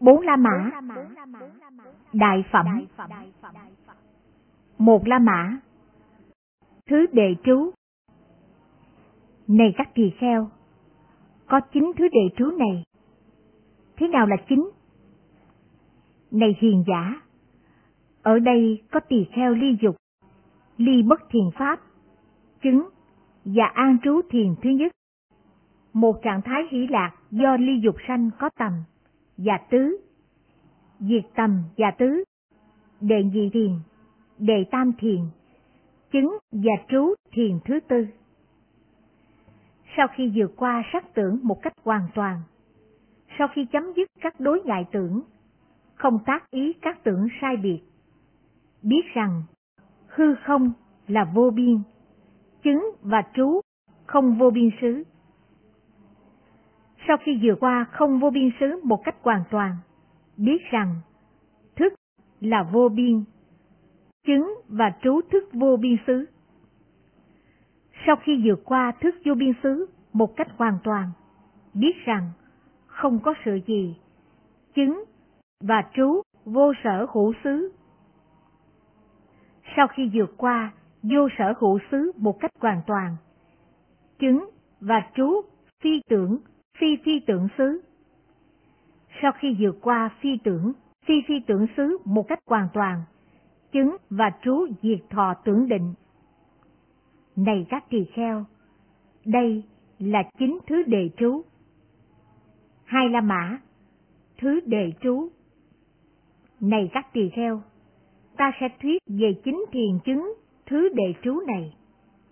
Bốn La Mã. Đại Phẩm. Một La Mã. Thứ đệ trú. Này các tỳ kheo, có chín thứ đệ trú này. Thế nào là chín? Này hiền giả, ở đây có tỳ kheo ly dục, ly bất thiền pháp, chứng và an trú thiền thứ nhất. Một trạng thái hỷ lạc do ly dục sanh có tầm và tứ, diệt tầm và tứ, đệ nhị thiền, đệ tam thiền, chứng và trú thiền thứ tư. Sau khi vượt qua sắc tưởng một cách hoàn toàn, sau khi chấm dứt các đối ngại tưởng, không tác ý các tưởng sai biệt, biết rằng hư không là vô biên, chứng và trú không vô biên xứ. Sau khi vượt qua không vô biên xứ một cách hoàn toàn, biết rằng thức là vô biên, chứng và trú thức vô biên xứ. Sau khi vượt qua thức vô biên xứ một cách hoàn toàn, biết rằng không có sự gì, chứng và trú vô sở hữu xứ. Sau khi vượt qua vô sở hữu xứ một cách hoàn toàn, chứng và trú phi tưởng, phi phi tưởng xứ. Sau khi vượt qua phi tưởng, phi phi tưởng xứ một cách hoàn toàn, chứng và trú diệt thọ tưởng định. Này các tỳ kheo, đây là chính thứ đề trú. Hai La Mã, thứ đề trú. Này các tỳ kheo, ta sẽ thuyết về chính thiền chứng thứ đề trú này.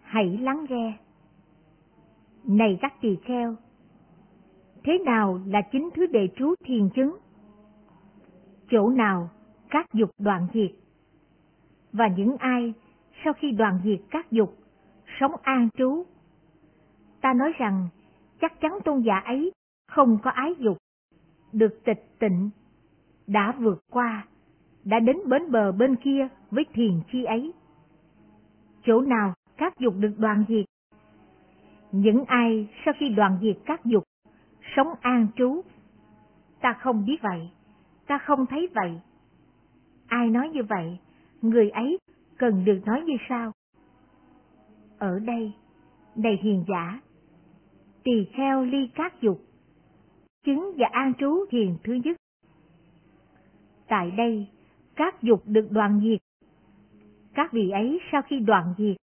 Hãy lắng nghe. Này các tỳ kheo, thế nào là chính thứ đề trú thiền chứng? Chỗ nào các dục đoạn diệt? Và những ai sau khi đoạn diệt các dục, sống an trú? Ta nói rằng chắc chắn tôn giả ấy không có ái dục, được tịch tịnh, đã vượt qua, đã đến bến bờ bên kia với thiền chi ấy. Chỗ nào các dục được đoạn diệt? Những ai sau khi đoạn diệt các dục, sống an trú? Ta không biết vậy, ta không thấy vậy. Ai nói như vậy, người ấy cần được nói như sao? Ở đây, đầy hiền giả, tỳ kheo ly các dục, chứng và an trú thiền thứ nhất. Tại đây, các dục được đoạn diệt. Các vị ấy sau khi đoạn diệt,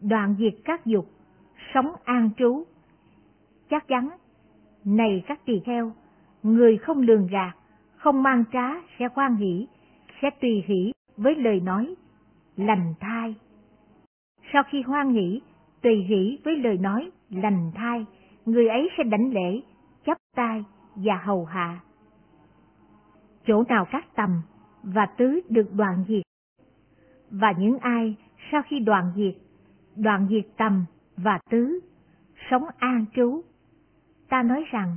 đoạn diệt các dục, sống an trú. Chắc chắn, này các tỳ kheo, người không lường gạt, không mang trá sẽ khoan hỷ, sẽ tùy hỷ với lời nói, lành thai. Sau khi hoan hỷ, tùy hỷ với lời nói, lành thai, người ấy sẽ đảnh lễ, chấp tay và hầu hạ. Chỗ nào các tầm và tứ được đoạn diệt, và những ai sau khi đoạn diệt, đoạn diệt tầm và tứ, sống an trú. Ta nói rằng,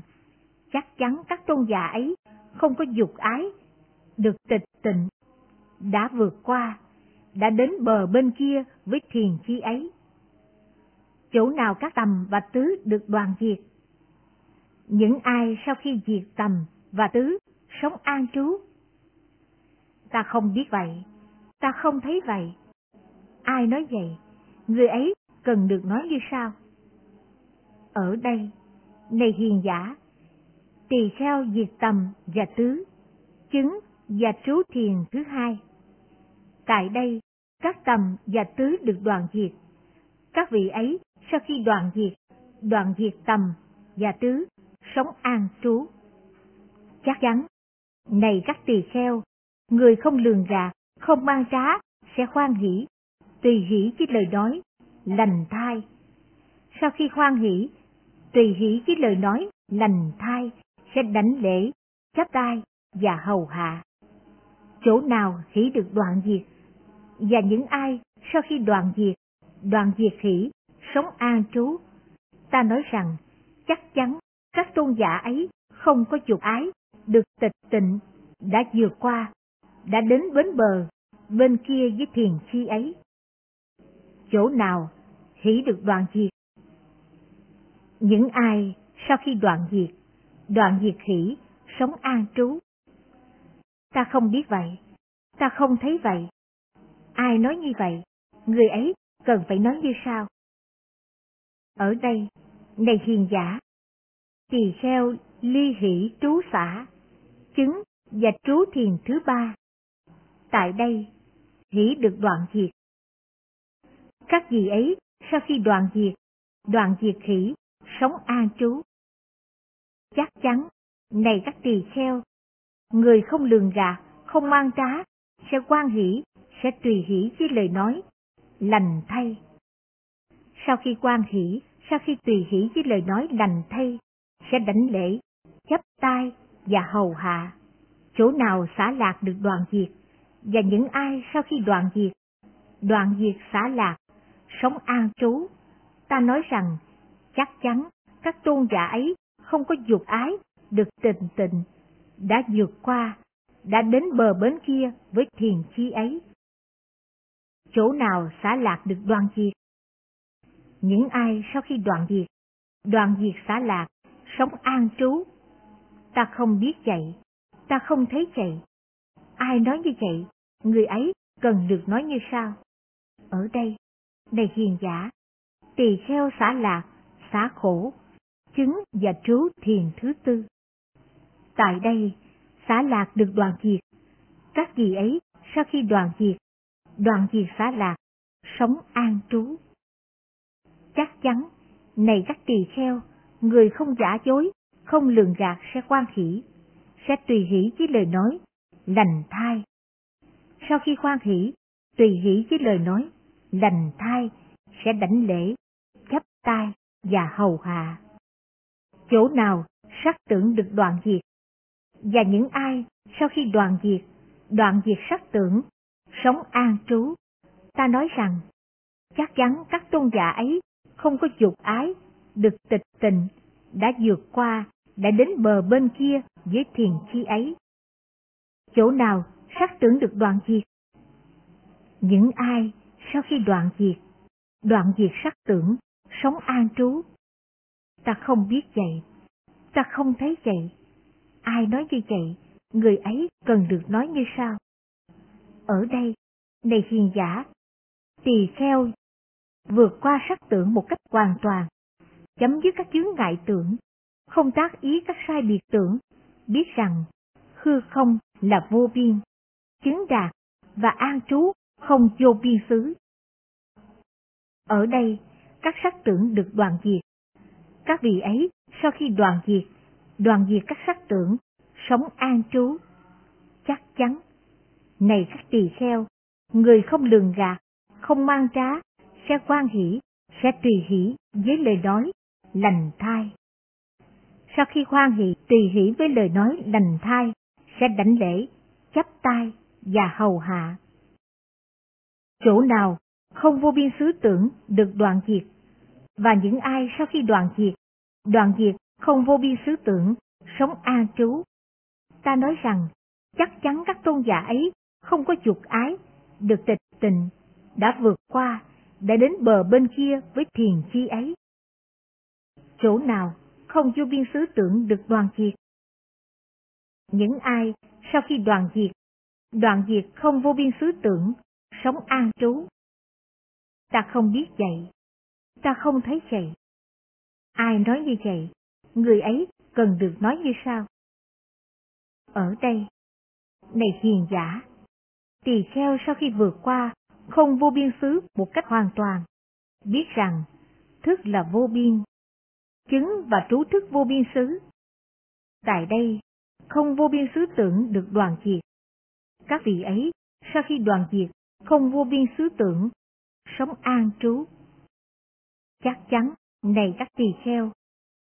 chắc chắn các tôn giả ấy không có dục ái, được tịch tịnh, đã vượt qua, đã đến bờ bên kia với thiền chi ấy. Chỗ nào các tầm và tứ được đoàn diệt? Những ai sau khi diệt tầm và tứ sống an trú? Ta không biết vậy, ta không thấy vậy. Ai nói vậy? Người ấy cần được nói như sao? Ở đây, này hiền giả, tỳ kheo diệt tầm và tứ, chứng và trú thiền thứ hai. Tại đây, các tầm và tứ được đoàn diệt. Các vị ấy sau khi đoạn diệt, đoạn diệt tầm và tứ, sống an trú. Chắc chắn, này các tỳ kheo, người không lường gạt, không mang trá, sẽ khoan hỷ, tùy hỷ với lời nói, lành thai. Sau khi khoan hỷ, tùy hỷ với lời nói, lành thai, sẽ đánh lễ, chắp tay và hầu hạ. Chỗ nào hỷ được đoạn diệt, và những ai sau khi đoạn diệt, đoạn diệt hỷ, sống an trú. Ta nói rằng, chắc chắn các tôn giả ấy không có dục ái, được tịch tịnh, đã vượt qua, đã đến bến bờ, bên kia với thiền chi ấy. Chỗ nào hỷ được đoạn diệt? Những ai sau khi đoạn diệt, đoạn diệt hỷ, sống an trú, Ta không biết vậy. Ta không thấy vậy. Ai nói như vậy? Người ấy cần phải nói như sao? Ở đây, này hiền giả, tỳ kheo ly hỷ trú xã, chứng và trú thiền thứ ba. Tại đây, hỷ được đoạn diệt. Các gì ấy sau khi đoạn diệt, đoạn diệt hỷ, sống an trú. Chắc chắn, này các tỳ kheo, người không lường gạt, không mang trá, sẽ quan hỷ, sẽ tùy hỷ với lời nói, lành thay. Sau khi quan hỷ, sau khi tùy hỷ với lời nói lành thay, sẽ đảnh lễ, chấp tay và hầu hạ. Chỗ nào xả lạc được đoàn diệt, và những ai sau khi đoàn diệt, đoàn diệt xả lạc, sống an trú, ta nói rằng chắc chắn các tôn giả ấy không có dục ái, được tình tình, đã vượt qua, đã đến bờ bến kia với thiền chi ấy. Chỗ nào xả lạc được đoàn diệt? Những ai sau khi đoạn diệt, đoàn diệt xả lạc, sống an trú. Ta không biết chạy, ta không thấy chạy. Ai nói như vậy, người ấy cần được nói như sao? Ở đây, này hiền giả, tỳ kheo xả lạc, xả khổ, chứng và trú thiền thứ tư. Tại đây, xả lạc được đoàn diệt. Các gì ấy sau khi đoàn diệt, đoàn diệt xả lạc, sống an trú. Chắc chắn, này các tỳ kheo, người không giả dối, không lường gạt sẽ quan hỷ, sẽ tùy hỷ với lời nói, lành thai. Sau khi khoan hỷ, tùy hỷ với lời nói, lành thai, sẽ đảnh lễ, chấp tay và hầu hạ. Chỗ nào sắc tưởng được đoạn diệt, và những ai sau khi đoạn diệt, đoạn diệt sắc tưởng, sống an trú, ta nói rằng, chắc chắn các tôn giả ấy không có dục ái, được tịch tình, đã vượt qua, đã đến bờ bên kia với thiền chi ấy. Chỗ nào sắc tưởng được đoạn diệt? Những ai sau khi đoạn diệt, đoạn diệt sắc tưởng, sống an trú. Ta không biết vậy, ta không thấy vậy. Ai nói như vậy, người ấy cần được nói như sao? Ở đây, này hiền giả, tỳ kheo vượt qua sắc tưởng một cách hoàn toàn, chấm dứt các chướng ngại tưởng, không tác ý các sai biệt tưởng, biết rằng hư không là vô biên, chứng đạt và an trú không vô biên xứ. Ở đây, các sắc tưởng được đoàn diệt. Các vị ấy, sau khi đoàn diệt, đoàn diệt các sắc tưởng, sống an trú. Chắc chắn, này các tỳ kheo, người không lường gạt, không mang trá, sẽ quan hỷ, sẽ tùy hỷ với lời nói, lành thai. Sau khi khoan hỷ tùy hỷ với lời nói lành thai, sẽ đảnh lễ, chấp tay và hầu hạ. Chỗ nào không vô biên xứ tưởng được đoạn diệt, và những ai sau khi đoạn diệt, đoạn diệt không vô biên xứ tưởng, sống an trú. Ta nói rằng, chắc chắn các tôn giả ấy không có dục ái, được tịch tình, đã vượt qua, đã đến bờ bên kia với thiền chi ấy. Chỗ nào không vô biên xứ tưởng được đoàn diệt? Những ai sau khi đoàn diệt, đoàn diệt không vô biên xứ tưởng, sống an trú, Ta không biết vậy. Ta không thấy vậy. Ai nói như vậy, người ấy cần được nói như sao? Ở đây, này hiền giả, tỳ kheo sau khi vượt qua không vô biên xứ một cách hoàn toàn, biết rằng thức là vô biên, chứng và trú thức vô biên xứ. Tại đây, không vô biên xứ tưởng được đoàn diệt. Các vị ấy, sau khi đoàn diệt, không vô biên xứ tưởng sống an trú. Chắc chắn, này các tỳ kheo,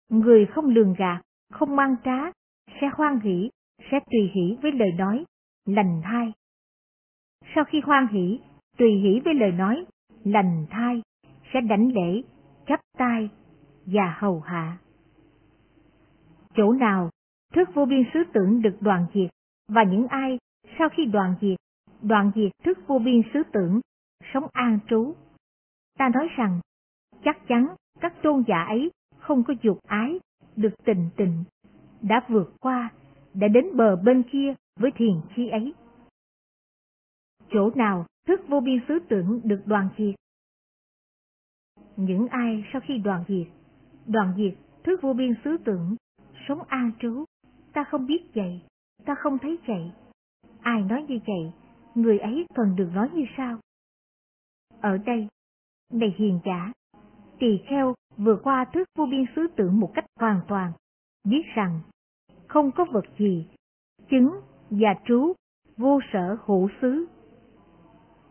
người không lường gạt, không mang trá, sẽ hoan hỷ, sẽ tùy hỷ với lời nói, lành thai. Sau khi hoan hỷ, tùy hỷ với lời nói, lành thai, sẽ đảnh lễ, chấp tay và hầu hạ. Chỗ nào thức vô biên xứ tưởng được đoàn diệt, và những ai sau khi đoàn diệt, đoàn diệt thức vô biên xứ tưởng sống an trú. Ta nói rằng, chắc chắn các tôn giả ấy không có dục ái, được tình tình, đã vượt qua, đã đến bờ bên kia với thiền chi ấy. Chỗ nào thức vô biên xứ tưởng được đoàn diệt? Những ai sau khi đoàn diệt, đoàn diệt thức vô biên xứ tưởng, sống an trú, ta không biết vậy, ta không thấy vậy. Ai nói như vậy, người ấy cần được nói như sao? Ở đây, này hiền giả, tỳ kheo vừa qua thước vô biên xứ tưởng một cách hoàn toàn, biết rằng không có vật gì, chứng và trú, vô sở hữu xứ.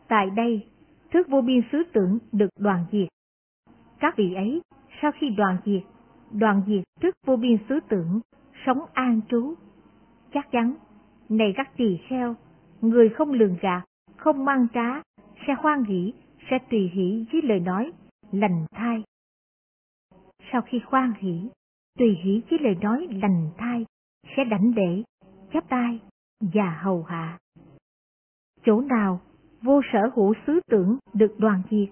Tại đây, thước vô biên xứ tưởng được đoàn diệt. Các vị ấy, sau khi đoàn diệt, đoàn diệt thước vô biên xứ tưởng, sống an trú. Chắc chắn, này các tỳ kheo, người không lường gạt, không mang trá, sẽ hoan hỷ, sẽ tùy hỷ với lời nói, lành thai. Sau khi khoan hỷ, tùy hỷ với lời nói lành thai, sẽ đảnh lễ, chắp tay và hầu hạ. Chỗ nào vô sở hữu xứ tưởng được đoàn diệt,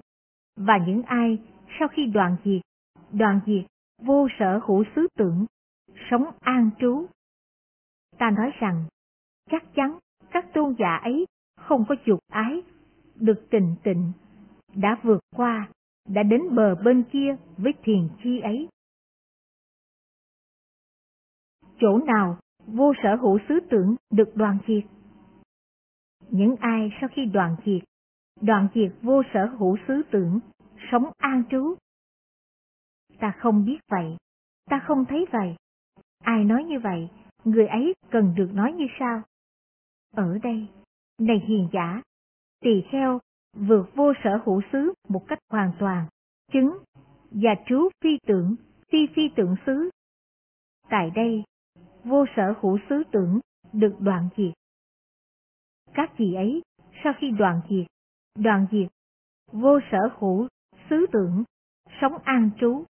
và những ai sau khi đoàn diệt, đoàn diệt vô sở hữu xứ tưởng, sống an trú. Ta nói rằng, chắc chắn các tôn giả ấy không có dục ái, được tình tịnh, đã vượt qua, đã đến bờ bên kia với thiền chi ấy. Chỗ nào vô sở hữu xứ tưởng được đoàn diệt? Những ai sau khi đoàn diệt, đoàn diệt vô sở hữu xứ tưởng, sống an trú. Ta không biết vậy, ta không thấy vậy. Ai nói như vậy, người ấy cần được nói như sao? Ở đây, này hiền giả, tỳ kheo vượt vô sở hữu xứ một cách hoàn toàn, chứng và trú phi tưởng, phi phi tưởng xứ. Tại đây, vô sở hữu xứ tưởng được đoạn diệt. Các gì ấy, sau khi đoạn diệt, đoạn diệt, vô sở hữu xứ tưởng, sống an trú.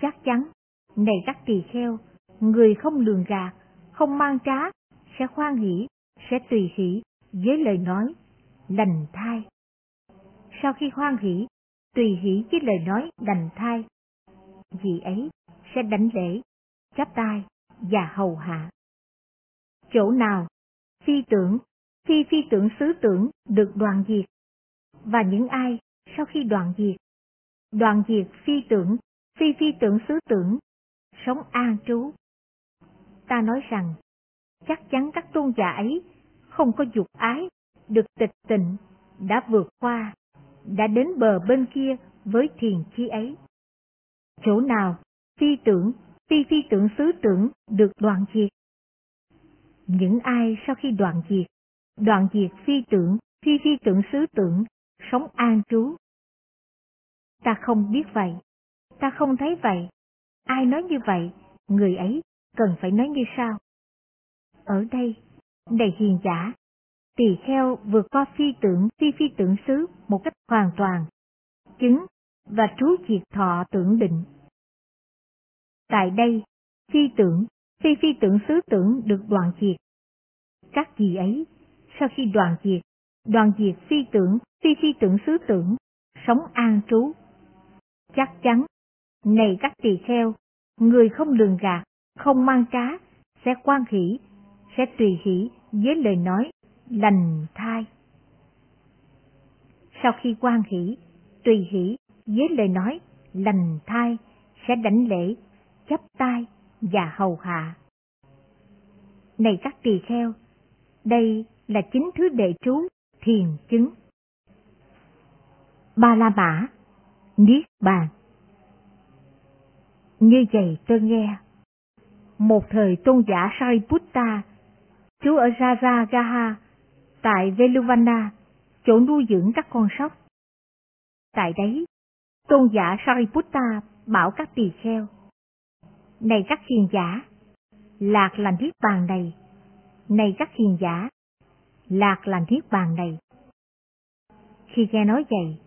Chắc chắn, này các tỳ kheo, người không lường gạt, không mang trá, sẽ khoan nghĩ sẽ tùy hỷ với lời nói, lành thai. Sau khi hoan hỷ, tùy hỷ với lời nói lành thai, vị ấy sẽ đánh lễ, chắp tay và hầu hạ. Chỗ nào phi tưởng, phi phi tưởng xứ tưởng được đoàn diệt, và những ai sau khi đoàn diệt, đoàn diệt phi tưởng, phi phi tưởng xứ tưởng, sống an trú. Ta nói rằng, chắc chắn các tôn giả ấy không có dục ái, được tịch tịnh, đã vượt qua, đã đến bờ bên kia với thiền chi ấy. Chỗ nào phi tưởng, phi phi tưởng xứ tưởng được đoạn diệt. Những ai sau khi đoạn diệt, đoạn diệt phi tưởng, phi phi tưởng xứ tưởng, sống an trú. Ta không biết vậy, ta không thấy vậy. Ai nói như vậy, người ấy cần phải nói như sao? Ở đây, đầy hiền giả, tỳ kheo vượt qua phi tưởng phi phi tưởng xứ một cách hoàn toàn, chứng và trú diệt thọ tưởng định. Tại đây, phi tưởng, phi phi tưởng xứ tưởng được đoạn diệt. Các gì ấy, sau khi đoạn diệt, đoạn diệt phi tưởng, phi phi tưởng xứ tưởng, sống an trú. Chắc chắn, này các tỳ kheo, người không lường gạt, không mang trá, sẽ quan hỷ, sẽ tùy hỷ với lời nói lành thai. Sau khi quan hỷ, tùy hỷ với lời nói lành thai sẽ đảnh lễ, chấp tay và hầu hạ. Này các tỳ kheo, đây là chính thứ đệ trú thiền chứng. Ba La Mã, Niết Bàn Như vậy tôi nghe, một thời tôn giả Sariputta, trú ở Rajagaha, tại Veluvana, chỗ nuôi dưỡng các con sóc. Tại đấy, tôn giả Sariputta bảo các tỳ kheo, Này các hiền giả, lạc là niết bàn này. Này các hiền giả, lạc là niết bàn này. Khi nghe nói vậy,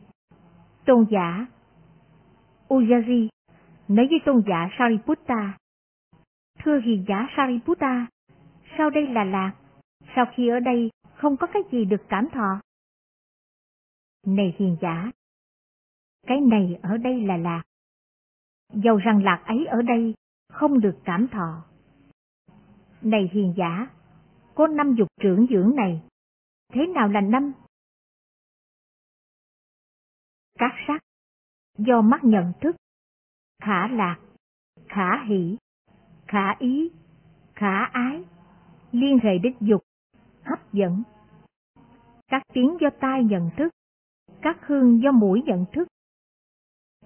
tôn giả Ujjayi nói với tôn giả Sariputta, Thưa hiền giả Sariputta, sao đây là lạc? Sau khi ở đây không có cái gì được cảm thọ. Này hiền giả, cái này ở đây là lạc. Dầu rằng lạc ấy ở đây không được cảm thọ. Này hiền giả, có năm dục trưởng dưỡng này. Thế nào là năm? Các sắc, do mắt nhận thức, khả lạc, khả hỷ, khả ý, khả ái, liên hệ đến dục, hấp dẫn. Các tiếng do tai nhận thức, các hương do mũi nhận thức,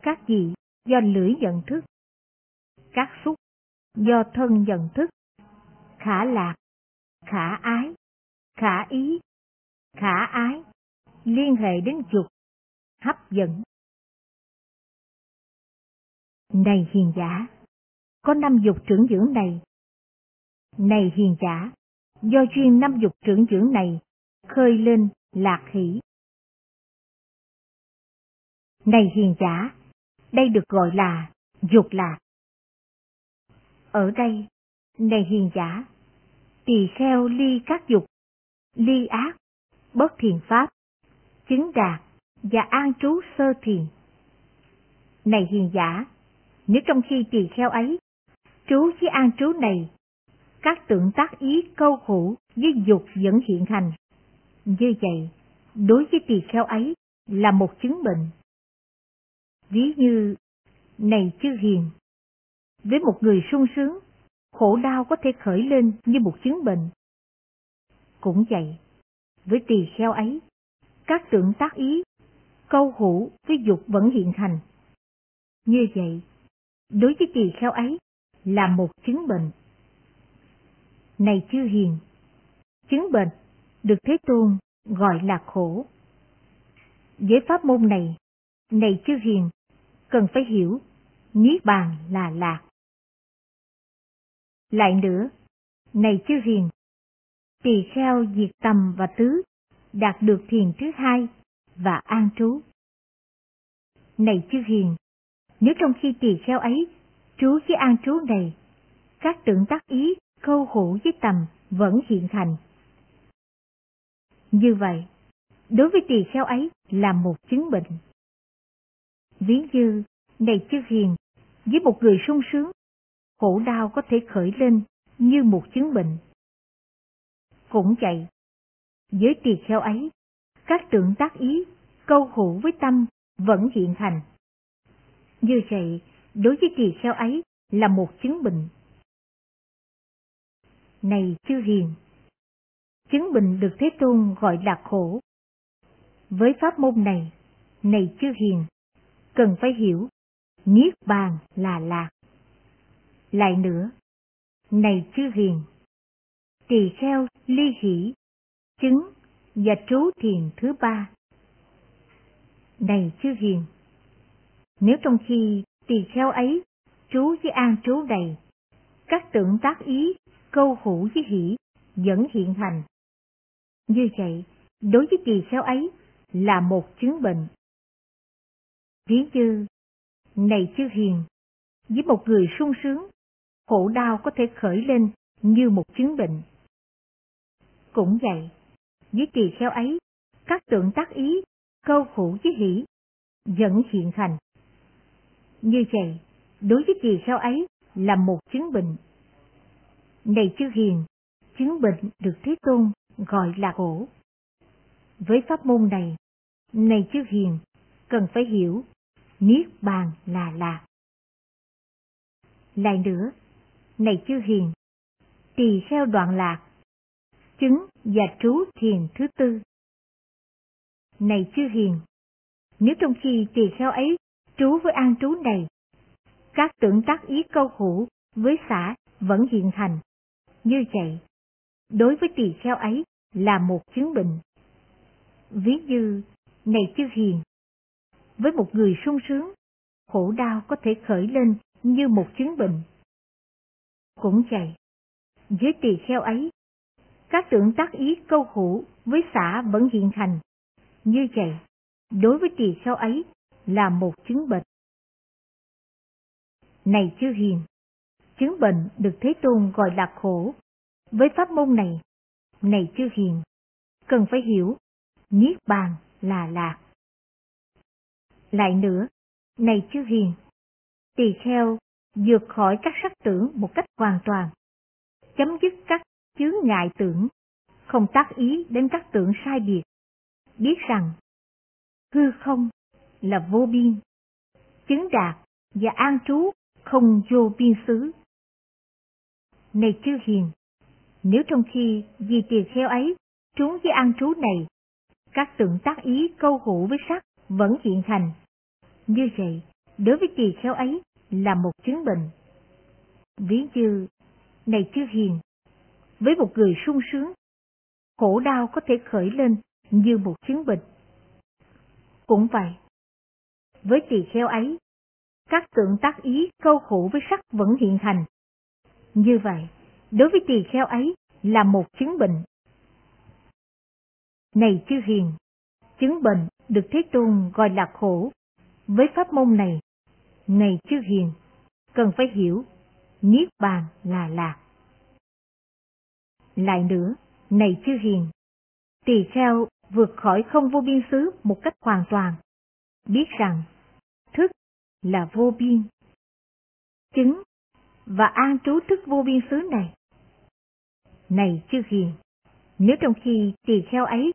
các vị do lưỡi nhận thức, các xúc do thân nhận thức, khả lạc, khả ái, khả ý, khả ái, liên hệ đến dục, hấp dẫn. Này hiền giả, có năm dục trưởng dưỡng này. Này hiền giả, do duyên năm dục trưởng dưỡng này khơi lên lạc hỷ. Này hiền giả, đây được gọi là dục lạc. Ở đây, này hiền giả, tỳ kheo ly các dục, ly ác, bất thiền pháp, chứng đạt và an trú sơ thiền. Này hiền giả, nếu trong khi tỳ kheo ấy, trú với an trú này, các tượng tác ý câu hữu với dục vẫn hiện hành. Như vậy, đối với tỳ kheo ấy là một chứng bệnh. Ví như, này chư hiền, với một người sung sướng, khổ đau có thể khởi lên như một chứng bệnh. Cũng vậy, với tỳ kheo ấy, các tượng tác ý, câu hữu với dục vẫn hiện hành. Như vậy, đối với tỳ kheo ấy là một chứng bệnh. Này chư hiền, chứng bệnh được Thế Tôn gọi là khổ. Với pháp môn này, này chư hiền, cần phải hiểu, Niết Bàn là lạc. Lại nữa, này chư hiền, tỳ kheo diệt tầm và tứ, đạt được thiền thứ hai và an trú. Này chư hiền, nếu trong khi tỳ kheo ấy, trú với an trú này, các tưởng tác ý, câu hữu với tầm vẫn hiện hành. Như vậy, đối với tỳ kheo ấy là một chứng bệnh. Ví như, này chư hiền, với một người sung sướng, khổ đau có thể khởi lên như một chứng bệnh. Cũng vậy, với tỳ kheo ấy, các tượng tác ý, câu hữu với tâm vẫn hiện hành. Như vậy, đối với tỳ kheo ấy là một chứng bệnh. Này chư hiền, chứng bình được Thế Tôn gọi là khổ. Với pháp môn này, này chư hiền, cần phải hiểu, Niết Bàn là lạc. Lại nữa, này chư hiền, tỳ kheo ly hỷ, chứng và trú thiền thứ ba. Này chư hiền, nếu trong khi tỳ kheo ấy trú với an trú đầy, các tượng tác ý, câu hữu với hỷ vẫn hiện hành. Như vậy, đối với tỳ kheo ấy là một chứng bệnh. Ví như, này chư hiền, với một người sung sướng, khổ đau có thể khởi lên như một chứng bệnh. Cũng vậy, với tỳ kheo ấy, các tượng tác ý, câu hữu với hỷ, vẫn hiện hành. Như vậy, đối với tỳ kheo ấy là một chứng bệnh. Này chư hiền, chứng bệnh được Thế Tôn gọi là khổ. Với pháp môn này, này chư hiền, cần phải hiểu, Niết Bàn là lạc. Lại nữa, này chư hiền, tỳ kheo đoạn lạc, chứng và trú thiền thứ tư. Này chư hiền, nếu trong khi tỳ kheo ấy trú với an trú này, các tưởng tác ý câu hữu với xã vẫn hiện hành. Như vậy, đối với tỳ kheo ấy là một chứng bệnh. Ví như, này chư hiền, với một người sung sướng, khổ đau có thể khởi lên như một chứng bệnh. Cũng vậy, với tỳ kheo ấy, các tượng tác ý câu hữu với xã vẫn hiện hành. Như vậy, đối với tỳ kheo ấy là một chứng bệnh. Này chư hiền, chứng bệnh được Thế Tôn gọi là khổ. Với pháp môn này, này chưa hiền, cần phải hiểu, Niết Bàn là lạc. Lại nữa, này chưa hiền, tỳ kheo vượt khỏi các sắc tưởng một cách hoàn toàn, chấm dứt các chướng ngại tưởng không tác ý đến các tưởng sai biệt, biết rằng hư không là vô biên, chứng đạt và an trú không vô biên xứ. Này chư hiền, nếu trong khi vì tỳ kheo ấy trú với an trú này, các tượng tác ý câu hữu với sắc vẫn hiện thành. Như vậy, đối với tỳ kheo ấy là một chứng bệnh. Ví như, này chư hiền, với một người sung sướng, khổ đau có thể khởi lên như một chứng bệnh. Cũng vậy, với tỳ kheo ấy, các tượng tác ý câu hữu với sắc vẫn hiện thành. Như vậy, đối với tỳ kheo ấy là một chứng bệnh. Này chư hiền, chứng bệnh được Thế Tôn gọi là khổ. Với pháp môn này, này chư hiền, cần phải hiểu, Niết Bàn là lạc. Lại nữa, này chư hiền, tỳ kheo vượt khỏi không vô biên xứ một cách hoàn toàn, biết rằng thức là vô biên. Chứng và an trú thức vô biên xứ này. Này chư hiền, nếu trong khi tỳ kheo ấy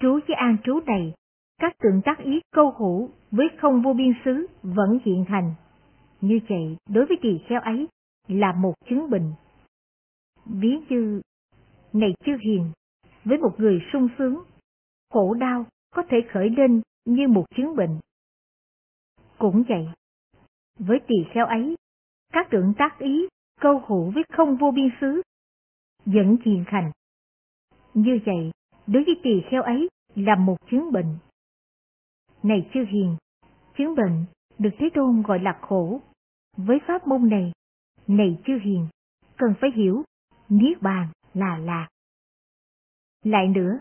trú với an trú này, các tượng tác ý câu hữu với không vô biên xứ vẫn hiện hành Như vậy, đối với tỳ kheo ấy là một chứng bệnh. Ví như, này chư hiền, với một người sung sướng, khổ đau có thể khởi lên như một chứng bệnh. Cũng vậy, với tỳ kheo ấy, các tượng tác ý câu hữu với không vô biên xứ dẫn thiền thành. Như vậy, đối với tỳ kheo ấy là một chứng bệnh. Này chư hiền, chứng bệnh được Thế Tôn gọi là khổ. Với pháp môn này, này chư hiền, cần phải hiểu, Niết Bàn là lạc. Lại nữa,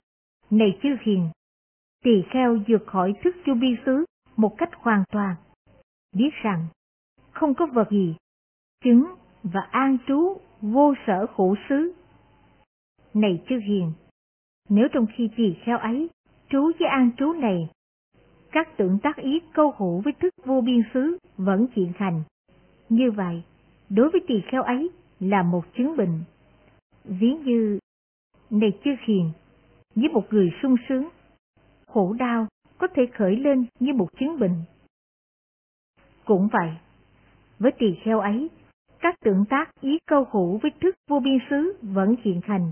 này chư hiền, tỳ kheo vượt khỏi thức chu bi xứ một cách hoàn toàn, biết rằng không có vật gì, chứng và an trú vô sở khổ xứ. Này chư hiền, nếu trong khi tỳ kheo ấy, trú với an trú này, các tượng tác ý câu hữu với thức vô biên xứ vẫn hiện thành. Như vậy, đối với tỳ kheo ấy là một chứng bệnh. Ví như, này chư hiền, với một người sung sướng, khổ đau có thể khởi lên như một chứng bệnh. Cũng vậy, với tỳ kheo ấy, các tượng tác ý câu hữu với thức vô biên xứ vẫn hiện thành.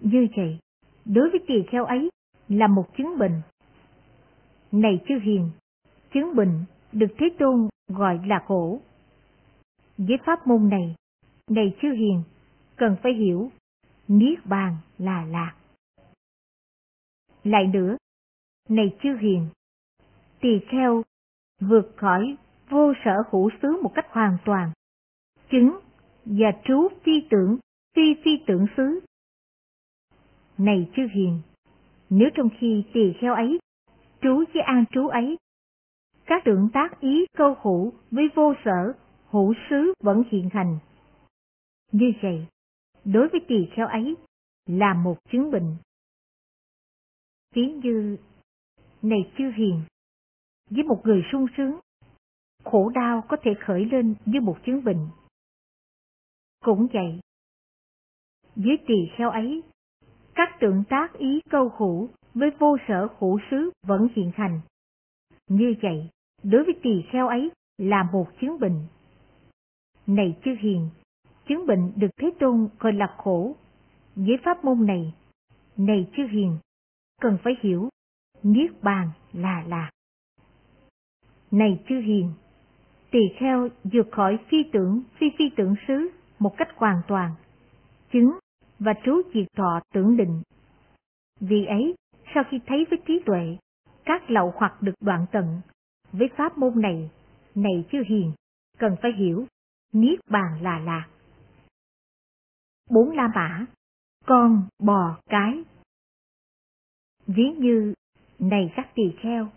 Như vậy, đối với tỳ kheo ấy là một chứng bệnh. Này chư hiền, chứng bệnh được Thế Tôn gọi là khổ. Với pháp môn này, này chư hiền, cần phải hiểu, Niết Bàn là lạc. Lại nữa, này chư hiền, tỳ kheo vượt khỏi vô sở hữu xứ một cách hoàn toàn, chứng và trú phi tưởng, phi phi tưởng xứ. Này chư hiền, nếu trong khi tỳ kheo ấy, trú với an trú ấy, các tượng tác ý câu hữu với vô sở, hữu xứ vẫn hiện hành. Như vậy, đối với tỳ kheo ấy là một chứng bệnh. Ví như, này chư hiền, với một người sung sướng, khổ đau có thể khởi lên như một chứng bệnh. Cũng vậy, dưới tỳ kheo ấy, các tượng tác ý câu khủ với vô sở khủ xứ vẫn hiện thành. Như vậy, đối với tỳ kheo ấy là một chứng bệnh. Này chư hiền, chứng bệnh được Thế Tôn gọi là khổ. Với pháp môn này, này chư hiền, cần phải hiểu, Niết Bàn là lạc. Này chư hiền, tỳ kheo vượt khỏi phi tưởng phi phi tưởng xứ một cách hoàn toàn, chứng và trú diệt thọ tưởng định. Vì ấy, sau khi thấy với trí tuệ, các lậu hoặc được đoạn tận, với pháp môn này, này chưa hiền, cần phải hiểu, niết bàn là lạc. Bốn la mã, con, bò, cái. Ví như, này các tỳ kheo,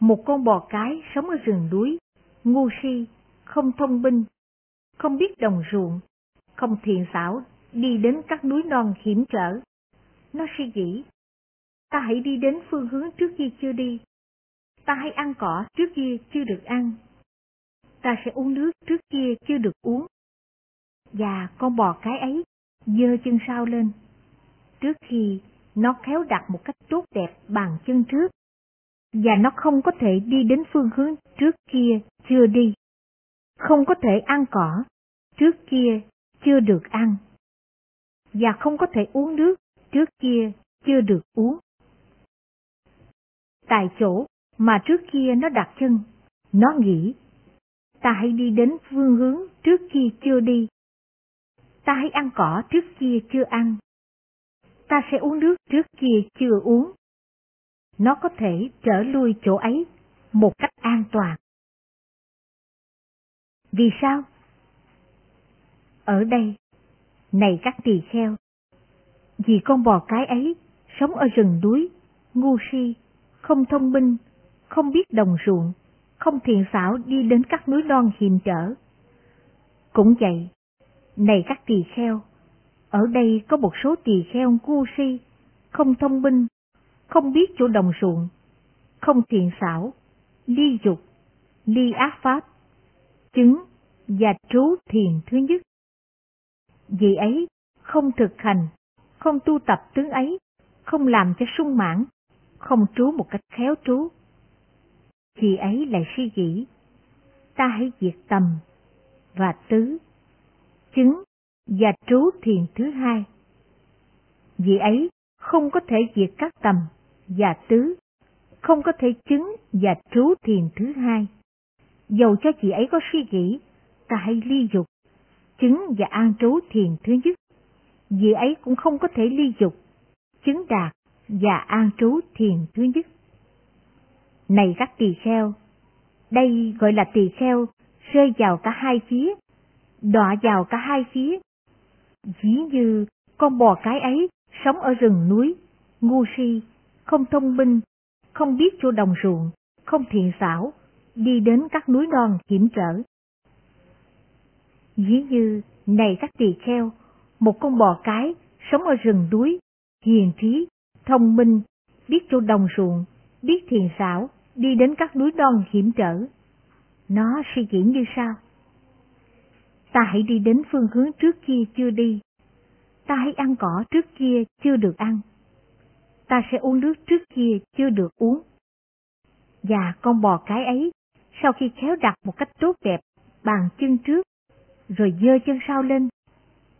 một con bò cái sống ở rừng núi, ngu si, không thông minh, không biết đồng ruộng, không thiện xảo, đi đến các núi non hiểm trở. Nó suy nghĩ, ta hãy đi đến phương hướng trước kia chưa đi. Ta hãy ăn cỏ trước kia chưa được ăn. Ta sẽ uống nước trước kia chưa được uống. Và con bò cái ấy, dơ chân sau lên. trước khi nó khéo đặt một cách tốt đẹp bằng chân trước, và nó không có thể đi đến phương hướng trước kia chưa đi. Không có thể ăn cỏ, trước kia chưa được ăn. Và không có thể uống nước, trước kia chưa được uống. Tại chỗ mà trước kia nó đặt chân, nó nghĩ, ta hãy đi đến phương hướng trước kia chưa đi. Ta hãy ăn cỏ trước kia chưa ăn. Ta sẽ uống nước trước kia chưa uống. Nó có thể trở lui chỗ ấy một cách an toàn. Vì sao? Ở đây, này các tỳ kheo, vì con bò cái ấy sống ở rừng núi, ngu si, không thông minh, không biết đồng ruộng, không thiện xảo đi đến các núi non hiểm trở. Cũng vậy, này các tỳ kheo, ở đây có một số tỳ kheo ngu si, không thông minh, không biết chỗ đồng ruộng, không thiện xảo, ly dục, ly ác pháp, chứng và trú thiền thứ nhất. Vì ấy không thực hành, không tu tập tướng ấy, không làm cho sung mãn, không trú một cách khéo trú. Vì ấy lại suy nghĩ, ta hãy diệt tầm và tứ, chứng và trú thiền thứ hai. Vì ấy không có thể diệt các tầm và tứ, không có thể chứng và trú thiền thứ hai. Dầu cho chị ấy có suy nghĩ, ta hãy ly dục, chứng và an trú thiền thứ nhất. Vì ấy cũng không có thể ly dục, chứng đạt và an trú thiền thứ nhất. Này các tỳ kheo, đây gọi là tỳ kheo rơi vào cả hai phía, đọa vào cả hai phía. Ví như con bò cái ấy sống ở rừng núi, ngu si, không thông minh, không biết chỗ đồng ruộng, không thiện xảo, đi đến các núi non hiểm trở. Ví như, này các tỳ kheo, một con bò cái sống ở rừng núi, hiền trí, thông minh, biết chỗ đồng ruộng, biết thiền xảo, đi đến các núi non hiểm trở. Nó suy nghĩ như sau? Ta hãy đi đến phương hướng trước kia chưa đi. Ta hãy ăn cỏ trước kia chưa được ăn. Ta sẽ uống nước trước kia chưa được uống. Và con bò cái ấy, sau khi khéo đặt một cách tốt đẹp, bàn chân trước, rồi dơ chân sau lên,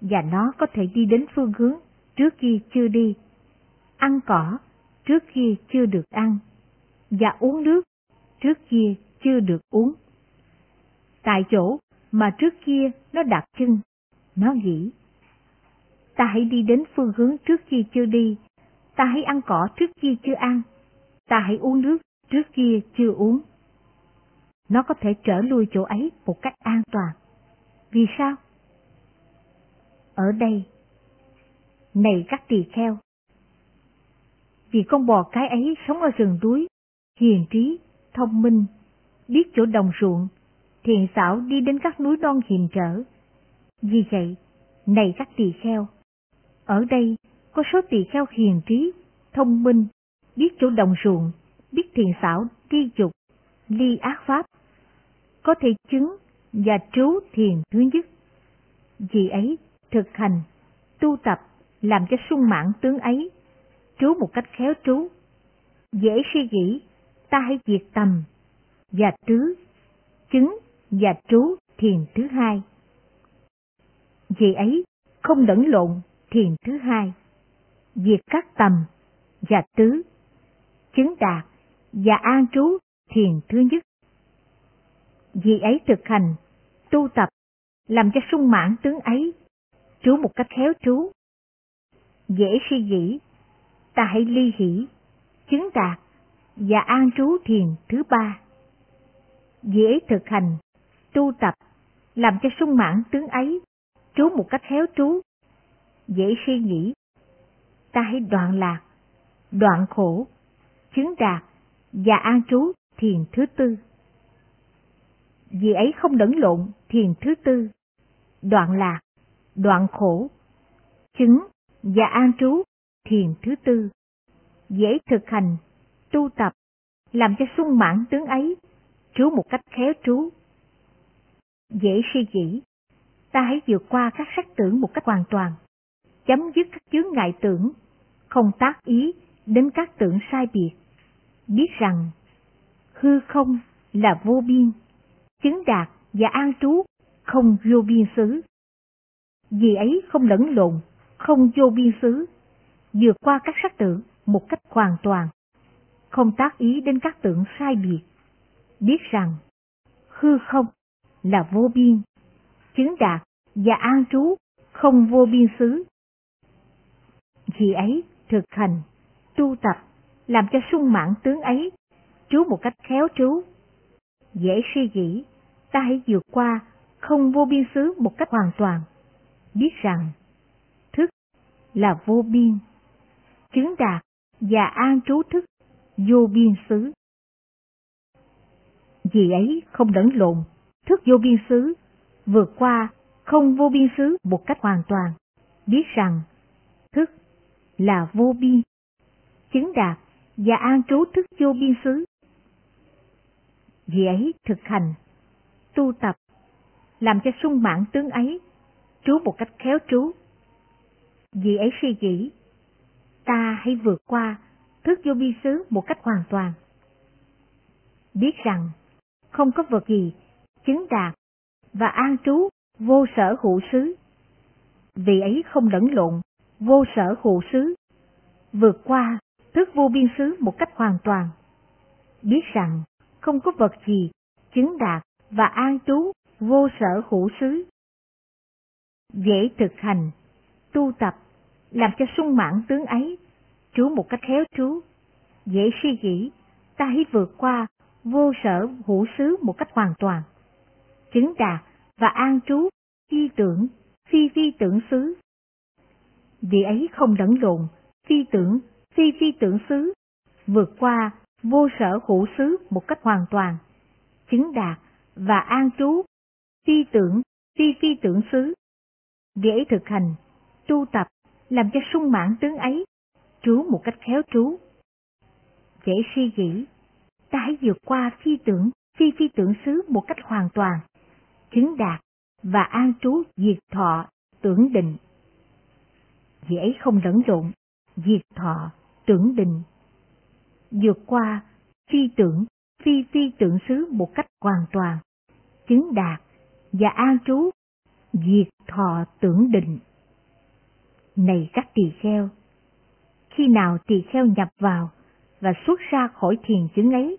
và nó có thể đi đến phương hướng trước kia chưa đi. Ăn cỏ trước kia chưa được ăn và uống nước trước kia chưa được uống. Tại chỗ mà trước kia nó đặt chân, nó nghĩ. Ta hãy đi đến phương hướng trước kia chưa đi, ta hãy ăn cỏ trước kia chưa ăn, ta hãy uống nước trước kia chưa uống. Nó có thể trở lui chỗ ấy một cách an toàn. Vì sao? Ở đây, này các tỳ kheo, vì con bò cái ấy sống ở rừng núi, hiền trí, thông minh, biết chỗ đồng ruộng, thiện xảo đi đến các núi non hiểm trở. Vì vậy, này các tỳ kheo, ở đây có số tỳ kheo hiền trí, thông minh, biết chỗ đồng ruộng, biết thiện xảo đi dục, ly ác pháp, có thể chứng và trú thiền thứ nhất. Vì ấy, thực hành, tu tập, làm cho sung mãn tướng ấy, trú một cách khéo trú. Dễ suy nghĩ, ta hãy diệt tầm, và tứ, chứng và trú thiền thứ hai. Vì ấy, không lẫn lộn thiền thứ hai, diệt các tầm và tứ, chứng đạt và an trú thiền thứ nhất. Vì ấy thực hành, tu tập, làm cho sung mãn tướng ấy, trú một cách khéo trú. Dễ suy nghĩ, ta hãy ly hỷ, chứng đạt và an trú thiền thứ ba. Dễ thực hành, tu tập, làm cho sung mãn tướng ấy, trú một cách khéo trú. Dễ suy nghĩ, ta hãy đoạn lạc, đoạn khổ, chứng đạt và an trú thiền thứ tư. Vì ấy không lẫn lộn thiền thứ tư, đoạn lạc, đoạn khổ, chứng và an trú thiền thứ tư. Dễ thực hành, tu tập, làm cho sung mãn tướng ấy, trú một cách khéo trú. Dễ suy nghĩ, ta hãy vượt qua các sắc tưởng một cách hoàn toàn, chấm dứt các chướng ngại tưởng không tác ý đến các tưởng sai biệt, biết rằng hư không là vô biên, chứng đạt và an trú không vô biên xứ. Vì ấy không lẫn lộn, không vô biên xứ, vượt qua các sắc tưởng một cách hoàn toàn, không tác ý đến các tưởng sai biệt, biết rằng hư không là vô biên, chứng đạt và an trú không vô biên xứ. Vì ấy thực hành, tu tập, làm cho sung mãn tướng ấy, trú một cách khéo trú. Dễ suy nghĩ, ta hãy vượt qua không vô biên xứ một cách hoàn toàn, biết rằng thức là vô biên, chứng đạt và an trú thức vô biên xứ. Vì ấy không lẫn lộn, thức vô biên xứ, vượt qua không vô biên xứ một cách hoàn toàn, biết rằng thức là vô biên, chứng đạt và an trú thức vô biên xứ. Vì ấy thực hành, tu tập, làm cho sung mãn tướng ấy, trú một cách khéo trú. Vì ấy suy nghĩ, ta hãy vượt qua thức vô biên xứ một cách hoàn toàn. Biết rằng không có vật gì chứng đạt và an trú vô sở hữu xứ. Vì ấy không lẫn lộn, vô sở hữu xứ, vượt qua thức vô biên xứ một cách hoàn toàn. Biết rằng không có vật gì chứng đạt và an trú vô sở hữu xứ. Dễ thực hành, tu tập, làm cho sung mãn tướng ấy, trú một cách khéo trú. Dễ suy nghĩ, ta hãy vượt qua vô sở hữu xứ một cách hoàn toàn. Chứng đạt và an trú, phi tưởng, phi phi tưởng xứ. Vì ấy không lẫn lộn, phi tưởng, phi phi tưởng xứ, vượt qua vô sở hữu xứ một cách hoàn toàn, chứng đạt và an trú, phi tưởng, phi phi tưởng xứ. Vì ấy thực hành, tu tập, làm cho sung mãn tướng ấy, trú một cách khéo trú. Dễ suy nghĩ, ta hãy vượt qua phi tưởng, phi phi tưởng xứ một cách hoàn toàn, chứng đạt và an trú diệt thọ, tưởng định. Vì ấy không lẫn lộn, diệt thọ, tưởng định. Vượt qua phi tưởng, phi phi tưởng xứ một cách hoàn toàn, chứng đạt và an trú, diệt thọ tưởng định. Này các tỳ kheo, khi nào tỳ kheo nhập vào và xuất ra khỏi thiền chứng ấy,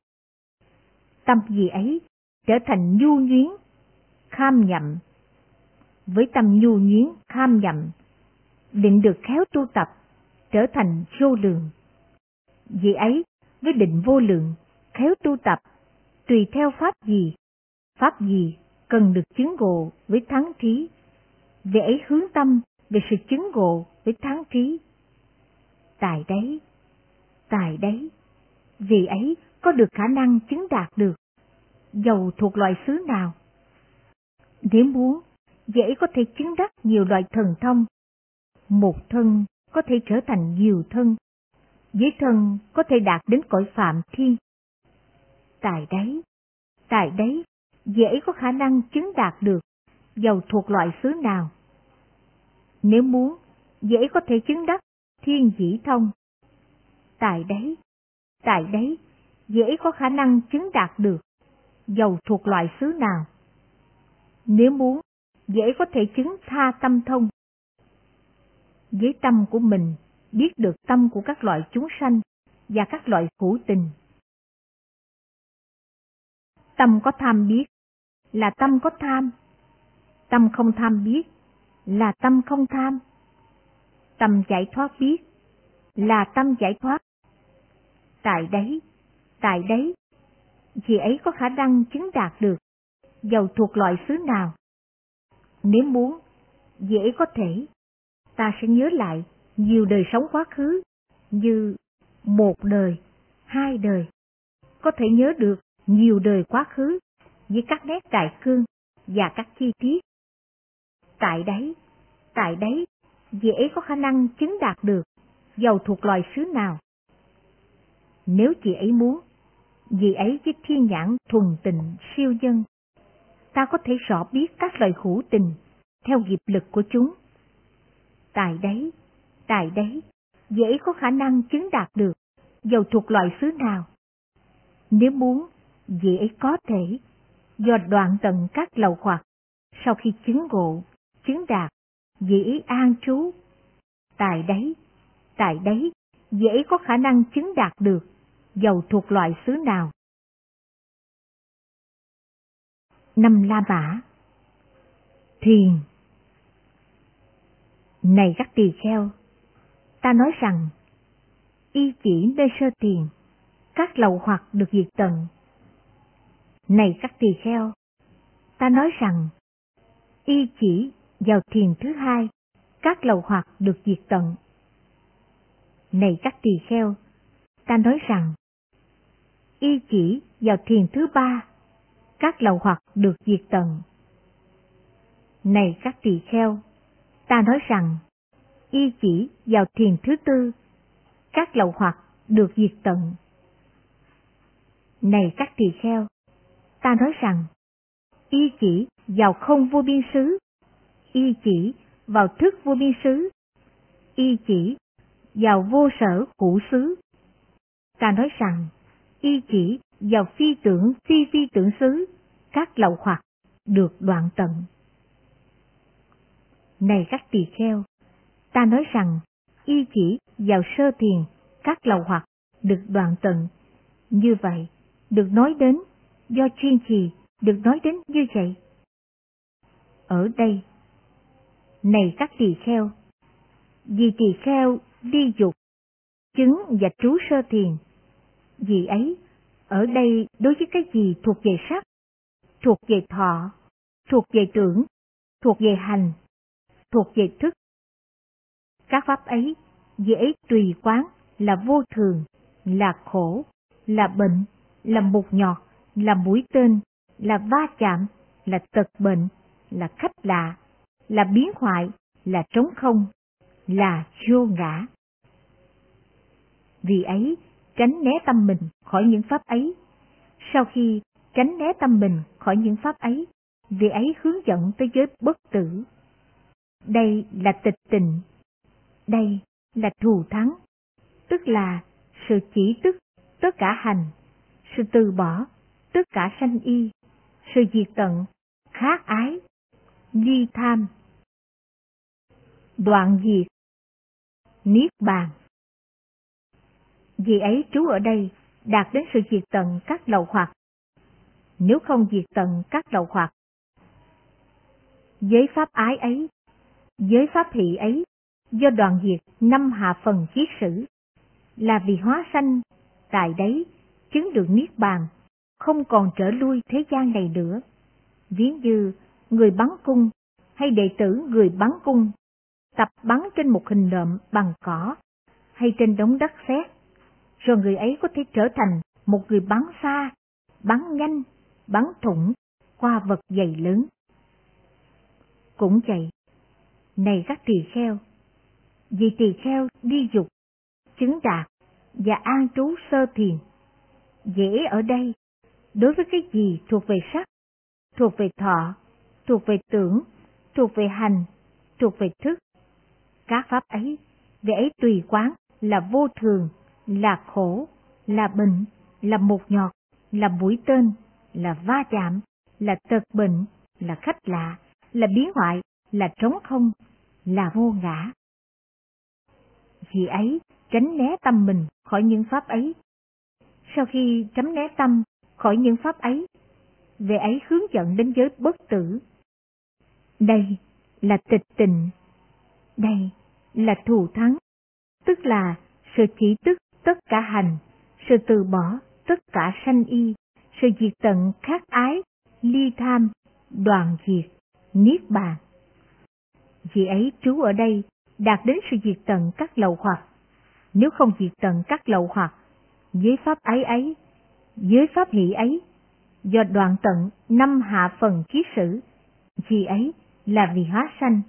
tâm gì ấy trở thành nhu nhuyến kham nhậm. Với tâm nhu nhuyến kham nhậm, định được khéo tu tập, trở thành vô lượng. Vì ấy, với định vô lượng, khéo tu tập, tùy theo pháp gì, pháp gì cần được chứng ngộ với thắng trí. Vì ấy hướng tâm về sự chứng ngộ với thắng trí. Tại đấy, tại đấy, vì ấy có được khả năng chứng đạt được, dầu thuộc loại xứ nào, nếu muốn, dễ có thể chứng đắc nhiều loại thần thông. Một thân có thể trở thành nhiều thân, dưới thân có thể đạt đến cõi phạm thiên. Tại đấy, tại đấy, dễ có khả năng chứng đạt được, giàu thuộc loại xứ nào. Nếu muốn, dễ có thể chứng đắc thiên dĩ thông. Tại đấy, tại đấy, dễ có khả năng chứng đạt được, giàu thuộc loại xứ nào. Nếu muốn, dễ có thể chứng tha tâm thông. Với tâm của mình, biết được tâm của các loại chúng sanh và các loại hữu tình. Tâm có tham biết, là tâm có tham. Tâm không tham biết, là tâm không tham. Tâm giải thoát biết, là tâm giải thoát. Tại đấy, tại đấy, chị ấy có khả năng chứng đạt được giàu thuộc loại xứ nào. Nếu muốn, dễ có thể, ta sẽ nhớ lại nhiều đời sống quá khứ, như một đời, hai đời. Có thể nhớ được nhiều đời quá khứ với các nét đại cương và các chi tiết. Tại đấy, tại đấy, dễ có khả năng chứng đạt được giàu thuộc loài xứ nào. Nếu chị ấy muốn, vì ấy với thiên nhãn thuần tình siêu dân ta có thể rõ biết các lời hữu tình theo nghiệp lực của chúng. Tại đấy, tại đấy, dễ có khả năng chứng đạt được, dầu thuộc loài xứ nào. Nếu muốn, dễ ấy có thể, do đoạn tận các lầu hoặc, sau khi chứng ngộ, chứng đạt, dĩ an trú. Tại đấy, tại đấy, dễ có khả năng chứng đạt được, dầu thuộc loại xứ nào. Năm La Mã Thiền Này các tỳ kheo, ta nói rằng, y chỉ nơi sơ thiền, các lầu hoặc được diệt tận. Này các tỳ kheo, ta nói rằng, y chỉ vào thiền thứ hai, các lầu hoặc được diệt tận. Này các tỳ kheo, ta nói rằng, y chỉ vào thiền thứ ba, các lầu hoặc được diệt tận. Này các tỳ kheo, ta nói rằng, y chỉ vào thiền thứ tư, các lầu hoặc được diệt tận. Này các tỳ kheo, ta nói rằng, y chỉ vào không vô biên xứ, y chỉ vào thức vô biên xứ, y chỉ vào vô sở hữu xứ. Ta nói rằng, y chỉ vào phi tưởng phi phi tưởng xứ, các lậu hoặc được đoạn tận. Này các tỳ kheo, ta nói rằng, y chỉ vào sơ thiền, các lậu hoặc được đoạn tận. Như vậy, được nói đến, do chuyên trì, được nói đến như vậy. Ở đây, này các tỳ kheo, vì tỳ kheo đi dục, chứng và trú sơ thiền, vì ấy, ở đây đối với cái gì thuộc về sắc, thuộc về thọ, thuộc về tưởng, thuộc về hành, thuộc về thức. Các pháp ấy, vì ấy tùy quán là vô thường, là khổ, là bệnh, là mục nhọt, là mũi tên, là va chạm, là tật bệnh, là khách lạ, là biến hoại, là trống không, là vô ngã. Vì ấy, tránh né tâm mình khỏi những pháp ấy. Sau khi tránh né tâm mình khỏi những pháp ấy, vì ấy hướng dẫn tới giới bất tử. Đây là tịch tình, đây là thù thắng, tức là sự chỉ tức tất cả hành, sự từ bỏ tất cả sanh y, sự diệt tận, khát ái, ly tham, đoạn diệt, niết bàn. Vì ấy trú ở đây đạt đến sự diệt tận các lậu hoặc. Nếu không diệt tận các lậu hoặc, giới pháp ái ấy, giới pháp thị ấy, do đoàn diệt năm hạ phần chiết sử, là vì hóa sanh, tại đấy chứng được niết bàn, không còn trở lui thế gian này nữa. Ví như người bắn cung hay đệ tử người bắn cung, tập bắn trên một hình nộm bằng cỏ hay trên đống đất sét, rồi người ấy có thể trở thành một người bắn xa, bắn nhanh, bắn thủng qua vật dày lớn. Cũng vậy, này các tỳ kheo, vì tỳ kheo đi dục, chứng đạt và an trú sơ thiền, dễ ở đây, đối với cái gì thuộc về sắc, thuộc về thọ, thuộc về tưởng, thuộc về hành, thuộc về thức. Các pháp ấy, về ấy tùy quán là vô thường, là khổ, là bệnh, là một nhọt, là mũi tên, là va chạm, là tật bệnh, là khách lạ, là biến hoại, là trống không, là vô ngã. Vì ấy, tránh né tâm mình khỏi những pháp ấy. Sau khi tránh né tâm khỏi những pháp ấy, về ấy hướng dẫn đến giới bất tử. Đây là tịch tình, đây là thù thắng, tức là sự chỉ tức tất cả hành, sự từ bỏ tất cả sanh y, sự diệt tận khát ái, ly tham, đoàn diệt, niết bàn. Vì ấy trú ở đây đạt đến sự diệt tận các lậu hoặc. Nếu không diệt tận các lậu hoặc, với pháp ấy ấy, dưới pháp hỷ ấy, do đoạn tận năm hạ phần ký sử, vì ấy là vì hóa sanh.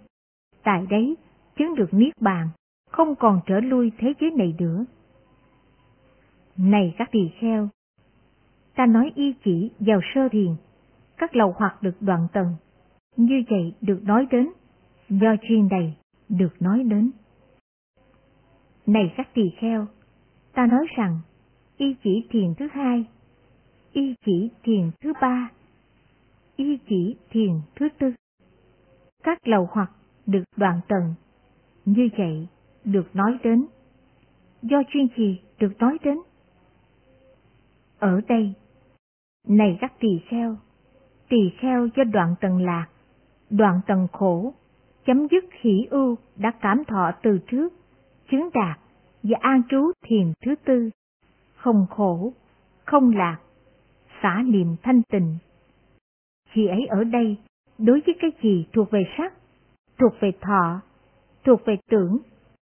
Tại đấy chứng được niết bàn, không còn trở lui thế giới này nữa. Này các tỳ kheo, ta nói y chỉ vào sơ thiền, các lầu hoặc được đoạn tầng, như vậy được nói đến, do chuyên đầy được nói đến. Này các tỳ kheo, ta nói rằng y chỉ thiền thứ hai, y chỉ thiền thứ ba, y chỉ thiền thứ tư. Các lầu hoặc được đoạn tầng, như vậy được nói đến. Do chuyên trì được nói đến. Ở đây, này các tỳ kheo, tỳ kheo do đoạn tầng lạc, đoạn tầng khổ, chấm dứt hỷ ưu đã cảm thọ từ trước, chứng đạt và an trú thiền thứ tư, không khổ, không lạc, xả niệm thanh tịnh. Khi ấy ở đây, đối với cái gì thuộc về sắc, thuộc về thọ, thuộc về tưởng,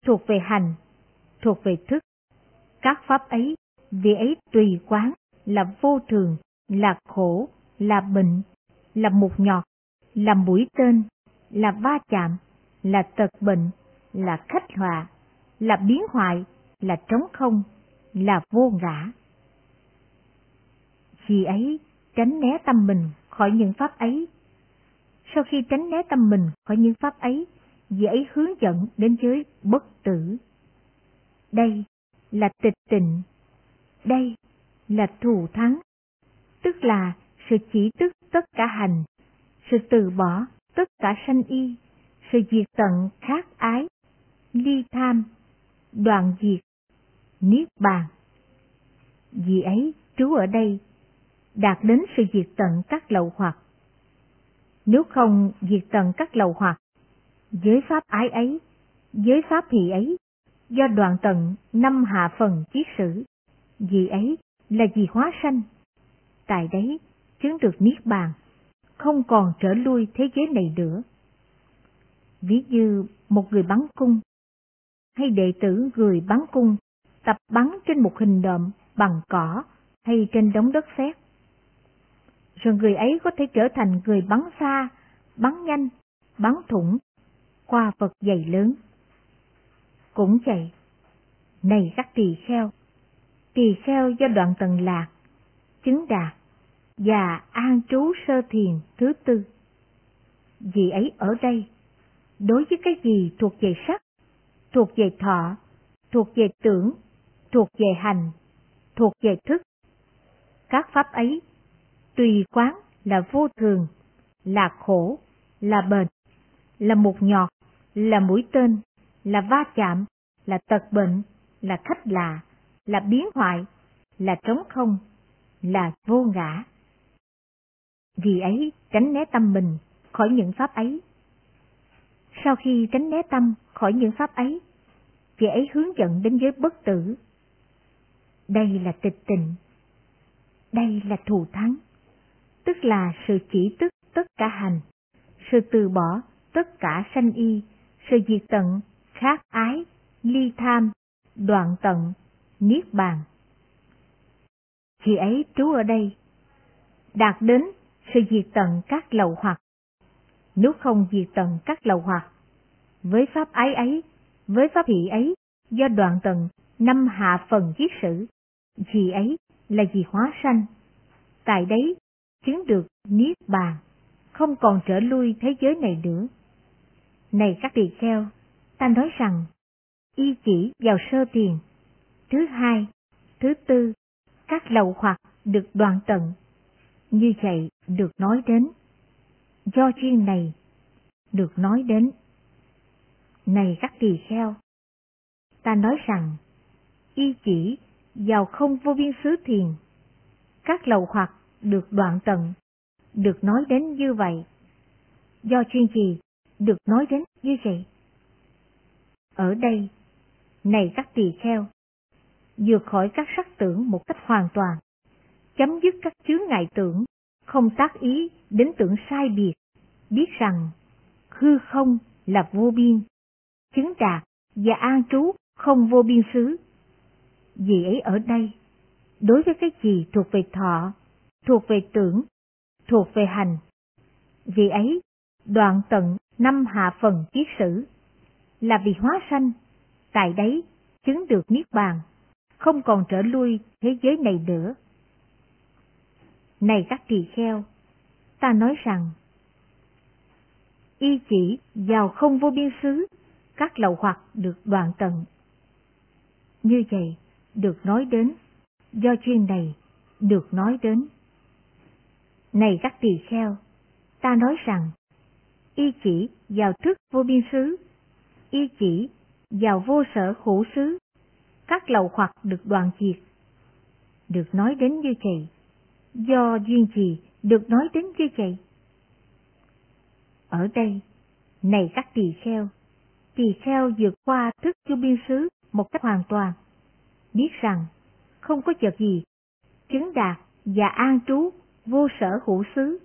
thuộc về hành, thuộc về thức. Các pháp ấy, vì ấy tùy quán, là vô thường, là khổ, là bệnh, là mục nhọt, là mũi tên, là va chạm, là tật bệnh, là khách họa, là biến hoại, là trống không, là vô ngã. Vì ấy, tránh né tâm mình khỏi những pháp ấy. Sau khi tránh né tâm mình khỏi những pháp ấy, vì ấy hướng dẫn đến giới bất tử. Đây là tịch tịnh, đây là thù thắng, tức là sự chỉ tức tất cả hành, sự từ bỏ tất cả sanh y, sự diệt tận khát ái, ly tham, đoạn diệt, niết bàn. Vì ấy trú ở đây, đạt đến sự diệt tận các lậu hoặc. Nếu không diệt tận các lậu hoặc, giới pháp ái ấy, giới pháp thị ấy, do đoạn tận năm hạ phần chiết sử, vì ấy là gì hóa sanh. Tại đấy chứng được niết bàn, không còn trở lui thế giới này nữa. Ví như một người bắn cung, hay đệ tử người bắn cung tập bắn trên một hình đệm bằng cỏ hay trên đống đất sét. Rồi người ấy có thể trở thành người bắn xa, bắn nhanh, bắn thủng, qua vật dày lớn. Cũng vậy, này các tỳ kheo, tỳ kheo do đoạn tần lạc, chứng đạt, và an trú sơ thiền thứ tư. Vì ấy ở đây, đối với cái gì thuộc về sắc, thuộc về thọ, thuộc về tưởng, thuộc về hành, thuộc về thức. Các pháp ấy, tùy quán là vô thường, là khổ, là bệnh là một nhọt, là mũi tên, là va chạm, là tật bệnh, là khách lạ, là biến hoại, là trống không, là vô ngã. Vì ấy tránh né tâm mình khỏi những pháp ấy. Sau khi tránh né tâm khỏi những pháp ấy, vì ấy hướng dẫn đến giới bất tử. Đây là tịch tịnh. Đây là thù thắng, tức là sự chỉ tức tất cả hành, sự từ bỏ tất cả sanh y, sự diệt tận, khát ái, ly tham, đoạn tận, niết bàn. Khi ấy trú ở đây, đạt đến sự diệt tận các lậu hoặc. Nếu không diệt tận các lậu hoặc, với pháp ái ấy, với pháp hỷ ấy, do đoạn tận năm hạ phần giết sử, gì ấy là gì hóa sanh. Tại đấy, chứng được niết bàn, không còn trở lui thế giới này nữa. Này các tỳ kheo, ta nói rằng, y chỉ vào sơ tiền, thứ hai, thứ tư, các lậu hoặc được đoạn tận. Như vậy được nói đến. Do chuyên này, được nói đến. Này các tỳ kheo, ta nói rằng, y chỉ vào không vô biên xứ thiền, các lậu hoặc được đoạn tận, được nói đến như vậy. Do chuyên gì được nói đến như vậy? Ở đây, này các tỳ kheo, vượt khỏi các sắc tưởng một cách hoàn toàn, chấm dứt các chướng ngại tưởng, không tác ý đến tưởng sai biệt, biết rằng hư không là vô biên, chứng đạt và an trú không vô biên xứ. Vì ấy ở đây, đối với cái gì thuộc về thọ, thuộc về tưởng, thuộc về hành, vì ấy đoạn tận năm hạ phần kiết sử, là vì hóa sanh, tại đấy chứng được niết bàn, không còn trở lui thế giới này nữa. Này các tỳ kheo, ta nói rằng, y chỉ vào không vô biên xứ, các lậu hoặc được đoạn tận. Như vậy, được nói đến, do chuyên này, được nói đến. Này các tỳ kheo, ta nói rằng, y chỉ vào thức vô biên xứ, y chỉ vào vô sở hữu xứ, các lầu hoặc được đoàn diệt. Được nói đến như vậy, do duyên gì được nói đến như vậy? Ở đây, này các tỳ kheo, tỳ kheo vượt qua thức vô biên xứ một cách hoàn toàn, biết rằng không có vật gì chứng đạt và an trú vô sở hữu xứ.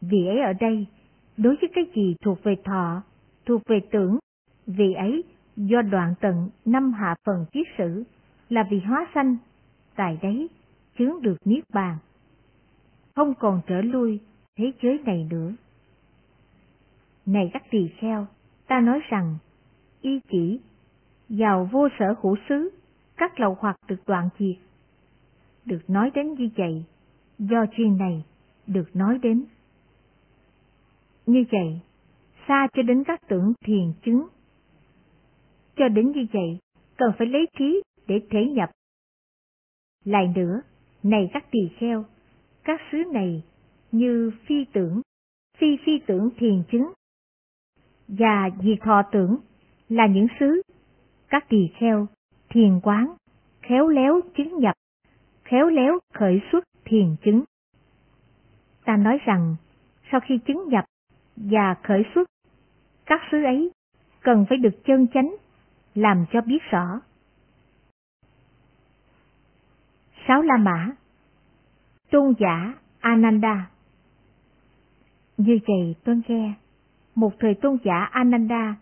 Vì ấy ở đây, đối với cái gì thuộc về thọ, thuộc về tưởng, vì ấy do đoạn tận năm hạ phần kiết sử là vì hóa sanh, tại đấy chứng được niết bàn. Không còn trở lui thế giới này nữa. Này các tỳ kheo, ta nói rằng, y chỉ, vào vô sở hữu xứ, các lầu hoặc được đoạn diệt. Được nói đến như vậy, do chuyên này, được nói đến. Như vậy, xa cho đến các tưởng thiền chứng. Cho đến như vậy, cần phải lấy trí để thể nhập. Lại nữa, này các tỳ kheo, các xứ này như phi tưởng, phi phi tưởng thiền chứng, và diệt thọ tưởng là những xứ, các tỳ kheo, thiền quán, khéo léo chứng nhập, khéo léo khởi xuất thiền chứng. Ta nói rằng, sau khi chứng nhập và khởi xuất, các xứ ấy cần phải được chân chánh, làm cho biết rõ. Sáu La Mã Tôn giả Ananda Như vậy tôi nghe, một thời tôn giả Ananda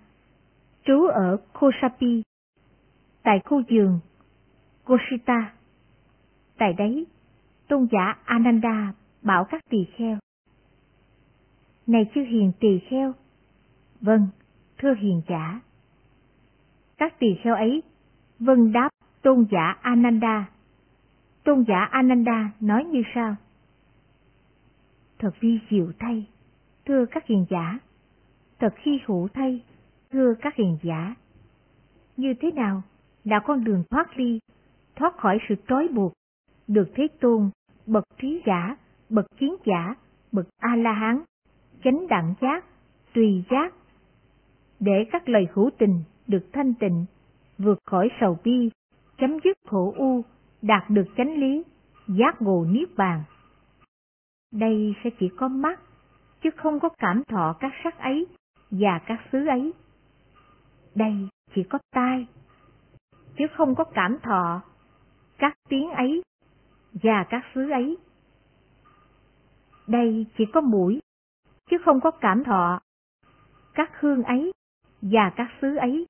trú ở Kosapi, tại khu vườn Goshita. Tại đấy, tôn giả Ananda bảo các tỳ kheo. Này chư hiền tỳ kheo. Vâng, thưa hiền giả. Các tỳ kheo ấy vâng đáp tôn giả Ananda. Tôn giả Ananda nói như sau. Thật vi diệu thay, thưa các hiền giả. Thật khi hữu thay, thưa các hiền giả. Như thế nào là con đường thoát ly, thoát khỏi sự trói buộc, được Thế Tôn, bậc trí giả, bậc chiến giả, bậc A-la-hán, chánh đẳng giác, tùy giác, để các lời hữu tình được thanh tịnh, vượt khỏi sầu bi, chấm dứt khổ u, đạt được chánh lý, giác ngộ niết bàn. Đây sẽ chỉ có mắt, chứ không có cảm thọ các sắc ấy và các xứ ấy. Đây chỉ có tai, chứ không có cảm thọ các tiếng ấy và các xứ ấy. Đây chỉ có mũi, chứ không có cảm thọ các hương ấy và các xứ ấy.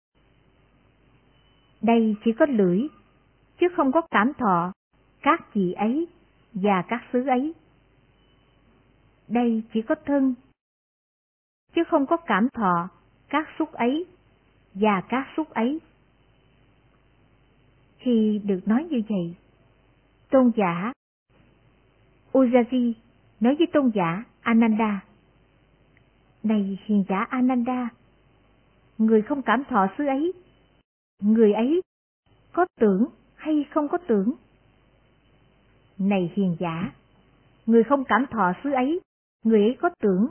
Đây chỉ có lưỡi, chứ không có cảm thọ các vị ấy và các xứ ấy. Đây chỉ có thân, chứ không có cảm thọ các xúc ấy và các xúc ấy. Khi được nói như vậy, tôn giả Ujaji nói với tôn giả Ananda, Này hiền giả Ananda, người không cảm thọ xứ ấy, người ấy có tưởng hay không có tưởng? Này hiền giả, người không cảm thọ xứ ấy, người ấy có tưởng,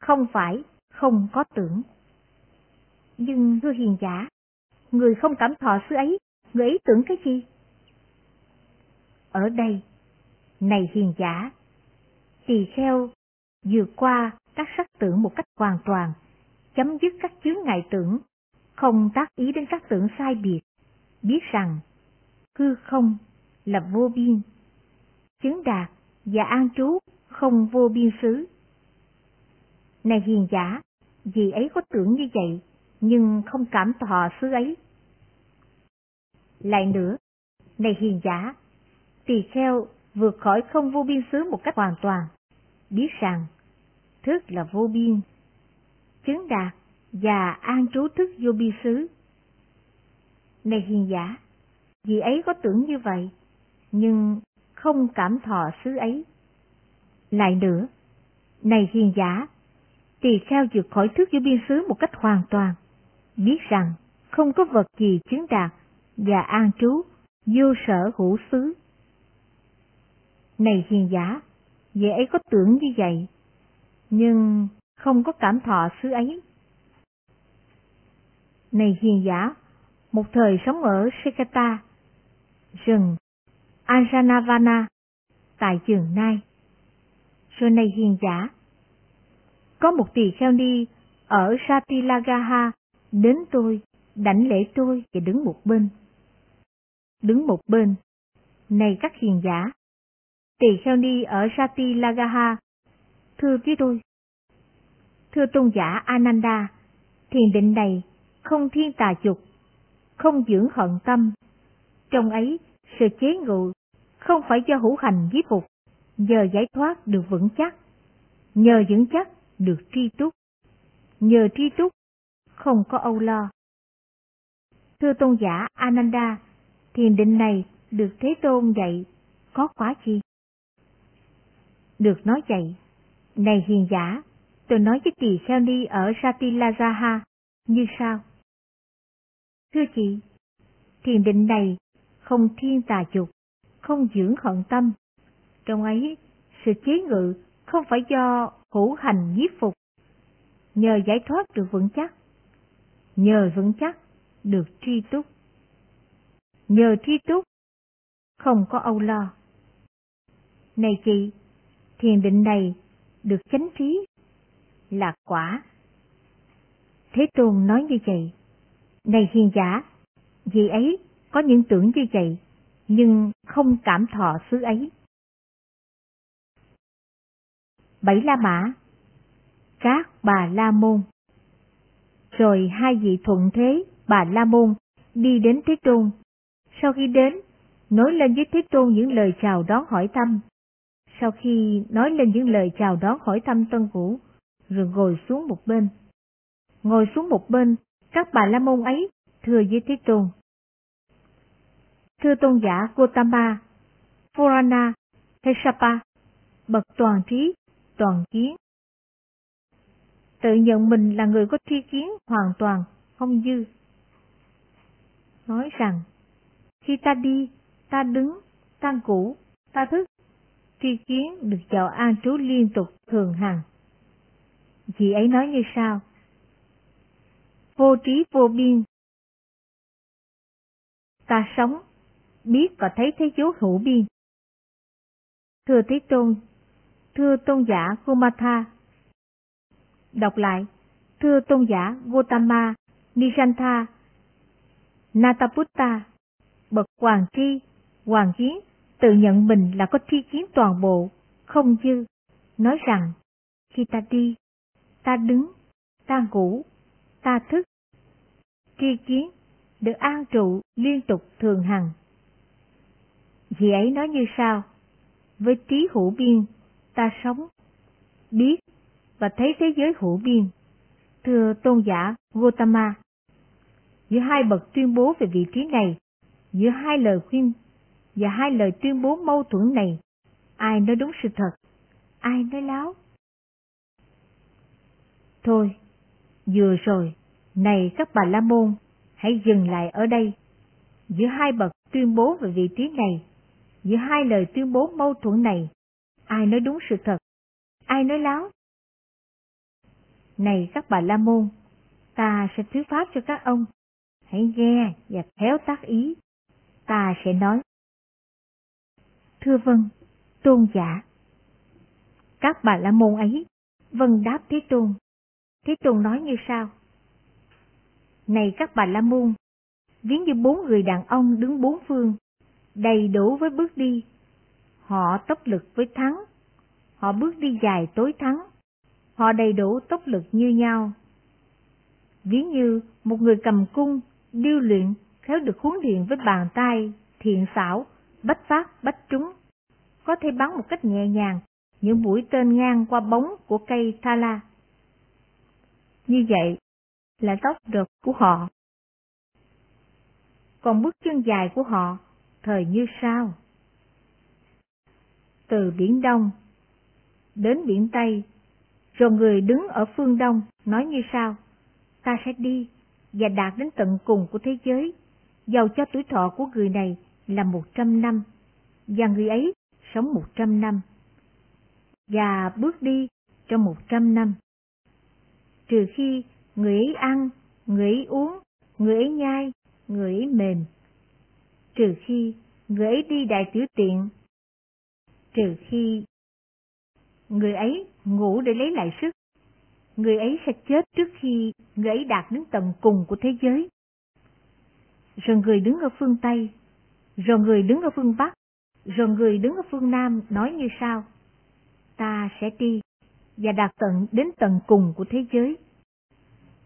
không phải không có tưởng. Nhưng thưa hiền giả, người không cảm thọ xứ ấy, người ấy tưởng cái gì? Ở đây, này hiền giả, tỳ kheo vượt qua các sắc tưởng một cách hoàn toàn, chấm dứt các chướng ngại tưởng, không tác ý đến các tưởng sai biệt, biết rằng hư không là vô biên, chứng đạt và an trú không vô biên xứ. Này hiền giả, vì ấy có tưởng như vậy, nhưng không cảm thọ xứ ấy. Lại nữa, này hiền giả, tỳ kheo vượt khỏi không vô biên xứ một cách hoàn toàn, biết rằng thức là vô biên, chứng đạt và an trú thức vô biên xứ. Này hiền giả, vì ấy có tưởng như vậy, nhưng không cảm thọ xứ ấy. Lại nữa, này hiền giả, tỳ kheo vượt khỏi thức vô biên xứ một cách hoàn toàn, biết rằng không có vật gì chứng đạt và an trú vô sở hữu xứ. Này hiền giả, vậy ấy có tưởng như vậy, nhưng không có cảm thọ xứ ấy. Này hiền giả, một thời sống ở Sekata, rừng Anjanavana, tại trường Nai. Rồi này hiền giả, có một tỳ kheo ni ở Satilagaha đến tôi, đảnh lễ tôi và đứng một bên. Đứng một bên, này các hiền giả, tỷ kheo ni ở Satilagaha, thưa với tôi. Thưa tôn giả Ananda, thiền định này không thiên tà dục, không dưỡng hận tâm. Trong ấy, sự chế ngự không phải do hữu hành giết phục, nhờ giải thoát được vững chắc, nhờ vững chắc được tri túc, nhờ tri túc không có âu lo. Thưa tôn giả Ananda, thiền định này được Thế Tôn dạy có quá chi? Được nói vậy, này hiền giả, tôi nói với tỳ kheo ni ở Satilazaha, như sau. Thưa chị, thiền định này không thiên tà dục, không dưỡng hận tâm. Trong ấy, sự chế ngự không phải do hữu hành nhiếp phục, nhờ giải thoát được vững chắc, nhờ vững chắc được tri túc. Nhờ tri túc, không có âu lo. Này chị, thiền định này được chánh trí, là quả. Thế Tôn nói như vậy, này hiền giả, vì ấy có những tưởng như vậy, nhưng không cảm thọ xứ ấy. Bảy La Mã Các bà La Môn Rồi hai vị thuận thế bà La Môn đi đến Thế Tôn. Sau khi đến, nói lên với Thế Tôn những lời chào đón hỏi thăm. Sau khi nói lên những lời chào đón hỏi thăm Tân Vũ, rồi ngồi xuống một bên. Ngồi xuống một bên, các bà La Môn ấy thưa với Thế Tôn. Thưa tôn giả Gotama, Purana, Hesapa, bậc toàn trí, toàn kiến. Tự nhận mình là người có tri kiến hoàn toàn, không dư. Nói rằng, khi ta đi, ta đứng, ta ngủ, ta thức, tri kiến được vào an trú liên tục thường hằng. Chị ấy nói như sau. Vô trí vô biên. Ta sống biết và thấy thế giới hữu biên. Thưa Thế Tôn, thưa Tôn giả Gomatha. Đọc lại, thưa Tôn giả Gotama, Nishantha, Nataputta, bậc hoàng tri, hoàng kiến, tự nhận mình là có tri kiến toàn bộ, không dư, nói rằng, khi ta đi, ta đứng, ta ngủ, ta thức, tri kiến được an trụ liên tục thường hằng. Vì ấy nói như sau, với trí hữu biên, ta sống, biết và thấy thế giới hữu biên. Thưa tôn giả Gotama, giữa hai bậc tuyên bố về vị trí này, giữa hai lời khuyên và hai lời tuyên bố mâu thuẫn này, ai nói đúng sự thật, ai nói láo? Thôi, vừa rồi, này các bà la môn, hãy dừng lại ở đây. Giữa hai bậc tuyên bố về vị trí này, giữa hai lời tuyên bố mâu thuẫn này, ai nói đúng sự thật, ai nói láo? Này các bà La Môn, ta sẽ thuyết pháp cho các ông, hãy nghe và khéo tác ý, ta sẽ nói. Thưa vâng, tôn giả. Các bà La Môn ấy, vâng đáp Thế Tôn. Thế Tôn nói như sau. Này các bà La Môn, ví như bốn người đàn ông đứng bốn phương, đầy đủ với bước đi. Họ tốc lực với thắng, họ bước đi dài tối thắng, họ đầy đủ tốc lực như nhau. Ví như một người cầm cung, điêu luyện, khéo được huấn luyện với bàn tay, thiện xảo, bách phát, bách trúng, có thể bắn một cách nhẹ nhàng những mũi tên ngang qua bóng của cây thala. Như vậy là tốc lực của họ. Còn bước chân dài của họ thời như sao Từ biển Đông đến biển Tây, rồi người đứng ở phương Đông nói như sau, ta sẽ đi và đạt đến tận cùng của thế giới, Dầu cho tuổi thọ của người này là một trăm năm, và người ấy sống một trăm năm, và bước đi trong một trăm năm. Trừ khi người ấy ăn, người ấy uống, người ấy nhai, người ấy mềm. Trừ khi người ấy đi đại tiểu tiện. Trừ khi người ấy ngủ để lấy lại sức. Người ấy sẽ chết trước khi người ấy đạt đến tận cùng của thế giới. Rồi người đứng ở phương Tây, rồi người đứng ở phương Bắc, rồi người đứng ở phương Nam nói như sau. Ta sẽ đi và đạt tận đến tận cùng của thế giới.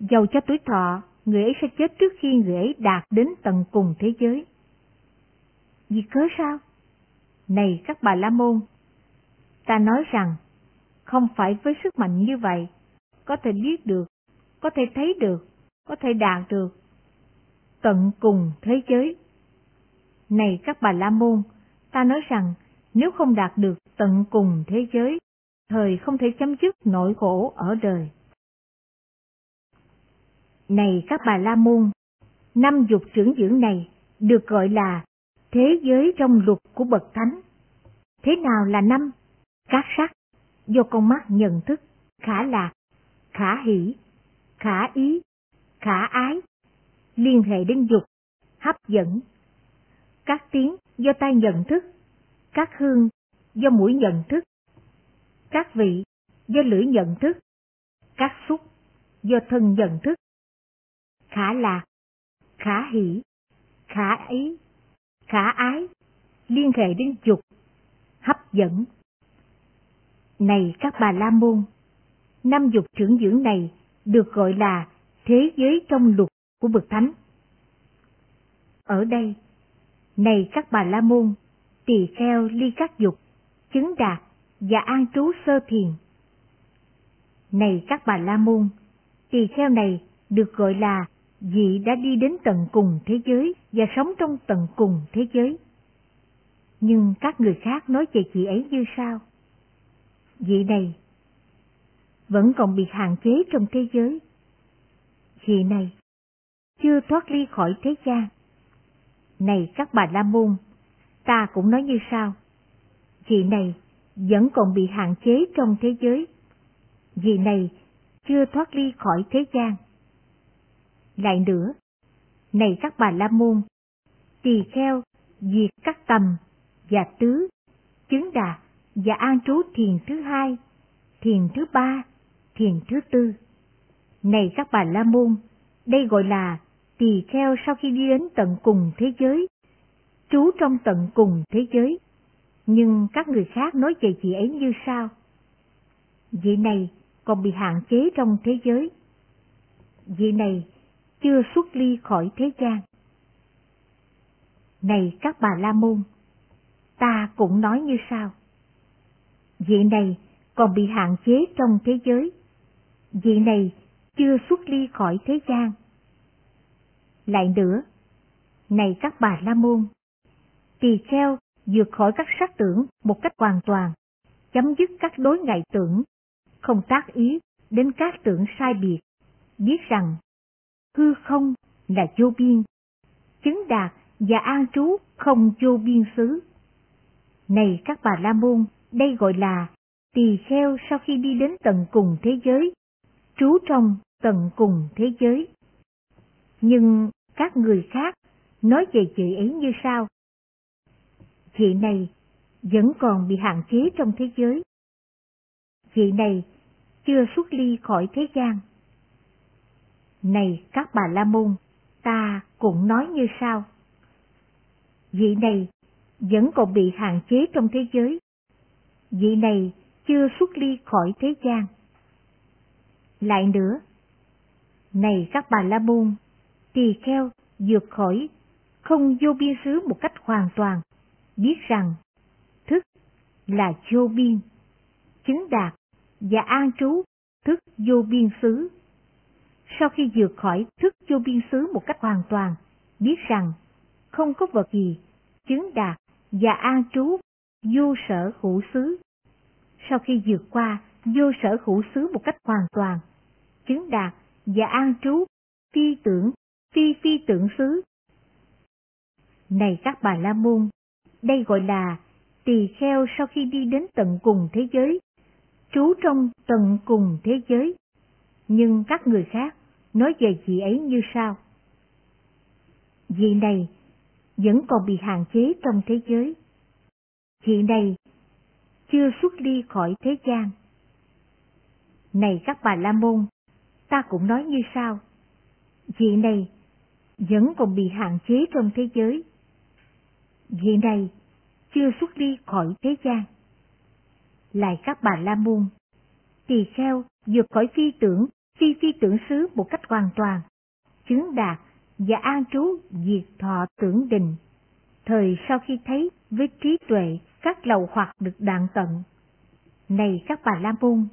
Dầu cho tuổi thọ, người ấy sẽ chết trước khi người ấy đạt đến tận cùng thế giới. Vì cớ sao? Này các bà La Môn, ta nói rằng không phải với sức mạnh như vậy, có thể biết được, có thể thấy được, có thể đạt được tận cùng thế giới. Này các bà La Môn, ta nói rằng nếu không đạt được tận cùng thế giới, thời không thể chấm dứt nỗi khổ ở đời. Này các bà La Môn, năm dục trưởng dưỡng này được gọi là thế giới trong luật của bậc thánh. Thế nào là năm? Các sắc, do con mắt nhận thức, khả lạc, khả hỷ, khả ý, khả ái, liên hệ đến dục, hấp dẫn. Các tiếng do tai nhận thức, các hương do mũi nhận thức, các vị do lưỡi nhận thức, các xúc do thân nhận thức, khả lạc, khả hỷ, khả ý, khả ái, liên hệ đến dục, hấp dẫn. Này các bà la môn, năm dục trưởng dưỡng này được gọi là thế giới trong luật của bậc thánh. Ở đây, này các bà la môn, tỳ kheo ly các dục, chứng đạt và an trú sơ thiền. Này các bà la môn, tỳ kheo này được gọi là vị đã đi đến tận cùng thế giới và sống trong tận cùng thế giới. Nhưng các người khác nói về chị ấy như sao? Vị này vẫn còn bị hạn chế trong thế giới. Vị này chưa thoát ly khỏi thế gian. Này các bà la môn, ta cũng nói như sau. Vị này vẫn còn bị hạn chế trong thế giới. Vị này chưa thoát ly khỏi thế gian. Lại nữa, này các bà la môn, tỳ kheo, diệt các tầm và tứ, chứng đạt và an trú thiền thứ hai, thiền thứ ba, thiền thứ tư. Này các bà la môn, đây gọi là tỳ kheo sau khi đi đến tận cùng thế giới, trú trong tận cùng thế giới. Nhưng các người khác nói về chị ấy như sao? Vị này còn bị hạn chế trong thế giới. Vị này chưa xuất ly khỏi thế gian. Này các bà la môn, ta cũng nói như sau. Vị này còn bị hạn chế trong thế giới. Vị này chưa xuất ly khỏi thế gian. Lại nữa, này các bà la môn, tỳ kheo vượt khỏi các sát tưởng một cách hoàn toàn, chấm dứt các đối ngại tưởng, không tác ý đến các tưởng sai biệt, biết rằng hư không là vô biên, chứng đạt và an trú không vô biên xứ. Này các bà la môn, đây gọi là tỳ kheo sau khi đi đến tận cùng thế giới, trú trong tận cùng thế giới. Nhưng các người khác nói về chị ấy như sau. Chị này vẫn còn bị hạn chế trong thế giới. Chị này chưa xuất ly khỏi thế gian. Này các bà la môn, ta cũng nói như sau. Vị này vẫn còn bị hạn chế trong thế giới. Vị này chưa xuất ly khỏi thế gian. Lại nữa, này các bà la môn, tỳ kheo vượt khỏi không vô biên xứ một cách hoàn toàn, biết rằng thức là vô biên, chứng đạt và an trú thức vô biên xứ. Sau khi vượt khỏi thức vô biên xứ một cách hoàn toàn, biết rằng không có vật gì chứng đạt và an trú vô sở hữu xứ. Sau khi vượt qua vô sở hữu xứ một cách hoàn toàn, chứng đạt và an trú phi tưởng, phi phi tưởng xứ, Này các bà la môn, đây gọi là tỳ kheo sau khi đi đến tận cùng thế giới, trú trong tận cùng thế giới. Nhưng các người khác nói về chị ấy như sau. Vị này vẫn còn bị hạn chế trong thế giới. Chị này chưa xuất ly khỏi thế gian. Này các bà la môn, ta cũng nói như sau. Vị này vẫn còn bị hạn chế trong thế giới. Vị này chưa xuất đi khỏi thế gian. Lại các bà la môn, tỳ kheo vượt khỏi phi tưởng, phi phi tưởng xứ một cách hoàn toàn, chứng đạt và an trú diệt thọ tưởng định. Thời sau khi thấy với trí tuệ các lầu hoặc được đạn tận. Này các bà la môn,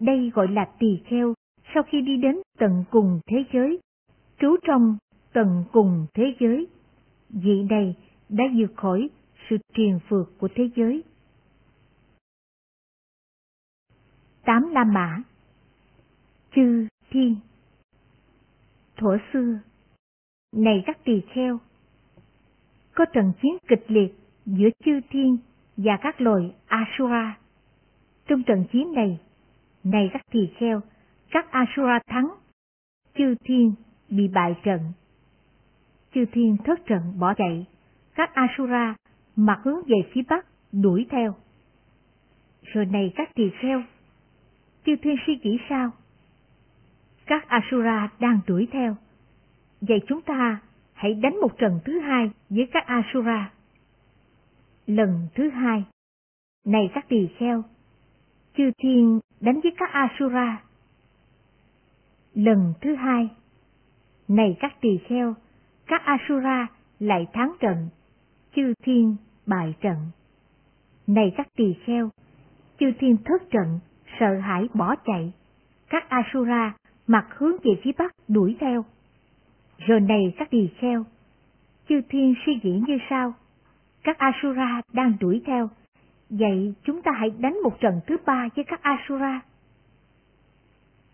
đây gọi là tỳ kheo sau khi đi đến tận cùng thế giới, trú trong tận cùng thế giới. Vị này đã vượt khỏi sự triền phượt của thế giới. Tám La Mã Chư Thiên Thuở xưa, này các tỳ kheo, có trận chiến kịch liệt giữa chư thiên và các loài Asura. Trong trận chiến này, này các tỳ kheo, các Asura thắng, chư thiên bị bại trận. Chư thiên thất trận bỏ chạy, các Asura mặt hướng về phía bắc đuổi theo. Rồi này các tỳ kheo, chư thiên suy nghĩ sao? Các Asura đang đuổi theo. Vậy chúng ta hãy đánh một trận thứ hai với các Asura. Lần thứ hai, này các tỳ kheo, chư thiên đánh với các Asura. Lần thứ hai, này các tỳ kheo, các Asura lại thắng trận, chư thiên bại trận. Này các tỳ kheo, chư thiên thất trận, sợ hãi bỏ chạy, các Asura mặt hướng về phía bắc đuổi theo. Rồi này các tỳ kheo, chư thiên suy nghĩ như sau, các Asura đang đuổi theo, vậy chúng ta hãy đánh một trận thứ ba với các Asura.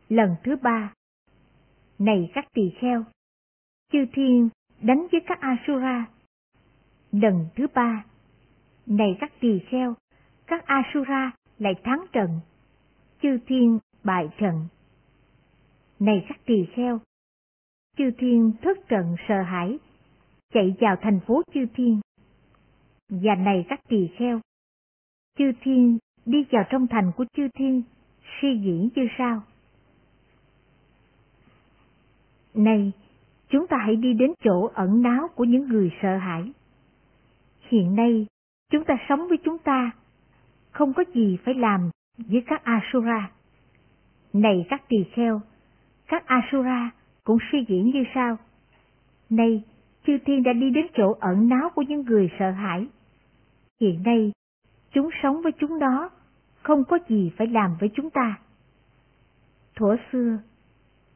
Lần thứ ba, này các tỳ kheo, chư thiên đánh với các Asura. Lần thứ ba, này các tỳ kheo, các Asura lại thắng trận, chư thiên bại trận. Này các tỳ kheo, chư thiên thất trận sợ hãi, chạy vào thành phố chư thiên. Và này các tỳ kheo, chư thiên đi vào trong thành của chư thiên, suy nghĩ như sao? Này, chúng ta hãy đi đến chỗ ẩn náu của những người sợ hãi. Hiện nay, chúng ta sống với chúng ta, không có gì phải làm với các Asura. Này các tỳ kheo, các Asura cũng suy nghĩ như sau. Này, chư thiên đã đi đến chỗ ẩn náu của những người sợ hãi. Hiện nay, chúng sống với chúng đó, không có gì phải làm với chúng ta. Thuở xưa,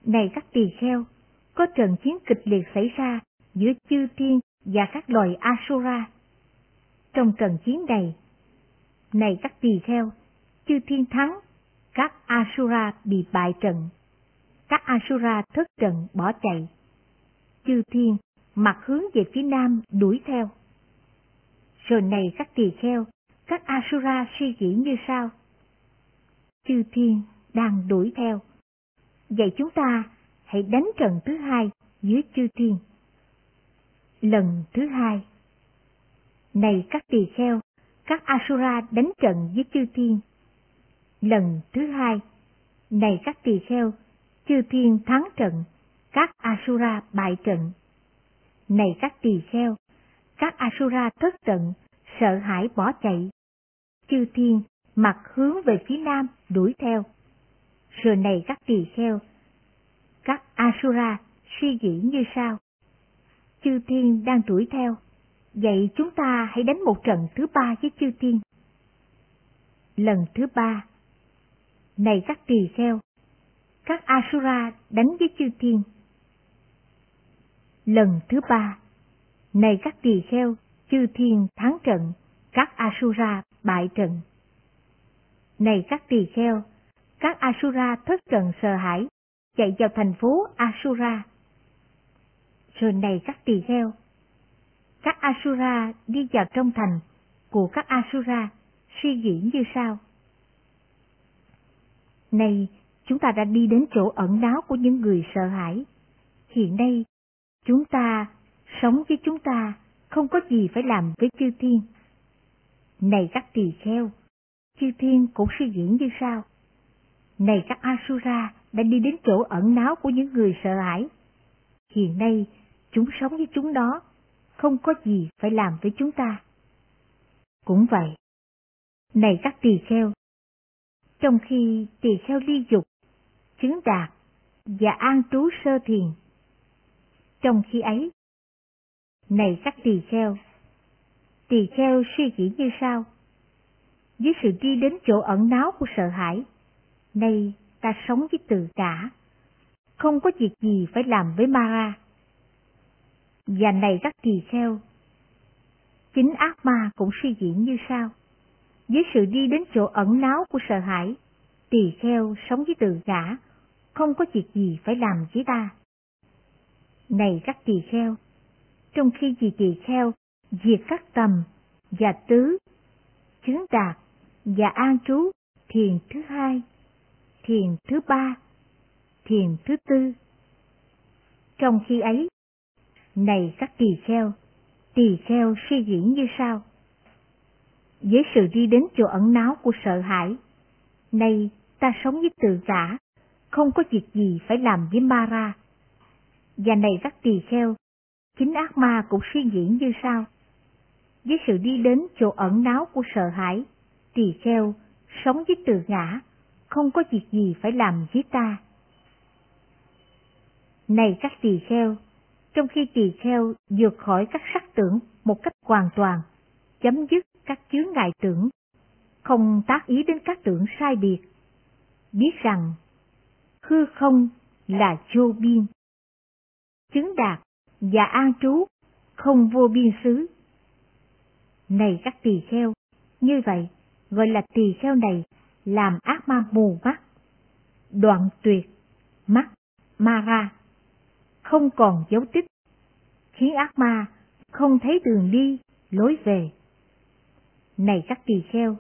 này các tỳ kheo, có trận chiến kịch liệt xảy ra giữa chư thiên và các loài Asura. Trong trận chiến này, này các tỳ kheo, chư thiên thắng, các Asura bị bại trận. Các Asura thất trận bỏ chạy. Chư thiên mặt hướng về phía nam đuổi theo. Rồi này các tỳ kheo, các Asura suy nghĩ như sau. Chư thiên đang đuổi theo. Vậy chúng ta hãy đánh trận thứ hai dưới chư thiên. Lần thứ hai Này các tỳ kheo, các Asura đánh trận với chư thiên. Lần thứ hai Này các tỳ kheo, chư thiên thắng trận, các Asura bại trận. Này các tỳ kheo, các Asura thất trận, sợ hãi bỏ chạy. Chư thiên mặt hướng về phía nam đuổi theo. Rồi này các tỳ kheo, các Asura suy nghĩ như sau. Chư thiên đang đuổi theo, vậy chúng ta hãy đánh một trận thứ ba với chư thiên. Lần thứ ba, này các tỳ kheo, các Asura đánh với chư thiên. Lần thứ ba, này các tỳ kheo, chư thiên thắng trận, các Asura bại trận. Này các tỳ kheo, các Asura thất trận sợ hãi, chạy vào thành phố Asura. Rồi này các tỳ kheo, các Asura đi vào trong thành của các Asura suy diễn như sau. Này, chúng ta đã đi đến chỗ ẩn náu của những người sợ hãi. Hiện nay, chúng ta sống với chúng ta không có gì phải làm với chư thiên. Này các tỳ kheo, chư thiên cũng suy diễn như sau. Này các Asura đã đi đến chỗ ẩn náu của những người sợ hãi. Hiện nay, chúng sống với chúng đó, không có gì phải làm với chúng ta. Cũng vậy. Này các tỳ kheo, trong khi tỳ kheo ly dục, chứng đạt và an trú sơ thiền. Trong khi ấy, này các tỳ kheo, tỳ kheo suy nghĩ như sau. Với sự đi đến chỗ ẩn náu của sợ hãi, nay ta sống với từ cả, không có việc gì phải làm với Mara. Và này các tỳ kheo, chính ác ma cũng suy diễn như sau. Với sự đi đến chỗ ẩn náu của sợ hãi, tỳ kheo sống với từ cả, không có việc gì phải làm với ta. Này các tỳ kheo, trong khi vì tỳ kheo diệt các tầm và tứ, chứng đạt và an trú thiền thứ hai, thiền thứ ba, thiền thứ tư. Trong khi ấy, này các tỳ kheo, tỳ kheo suy diễn như sau. Với sự đi đến chỗ ẩn náu của sợ hãi, nay ta sống với tự ngã, không có việc gì phải làm với Mara. Và này các tỳ kheo, chính ác ma cũng suy diễn như sau. Với sự đi đến chỗ ẩn náu của sợ hãi, tỳ kheo sống với tự ngã, không có việc gì phải làm với ta. Này các tỳ kheo, trong khi tỳ kheo vượt khỏi các sắc tưởng một cách hoàn toàn, chấm dứt các chướng ngại tưởng, không tác ý đến các tưởng sai biệt, biết rằng hư không là vô biên. Chứng đạt và an trú không vô biên xứ. Này các tỳ kheo, như vậy gọi là tỳ kheo này làm ác ma mù mắt, đoạn tuyệt, mắt, ma ra, không còn dấu tích, khiến ác ma không thấy đường đi, lối về. Này các tỳ kheo,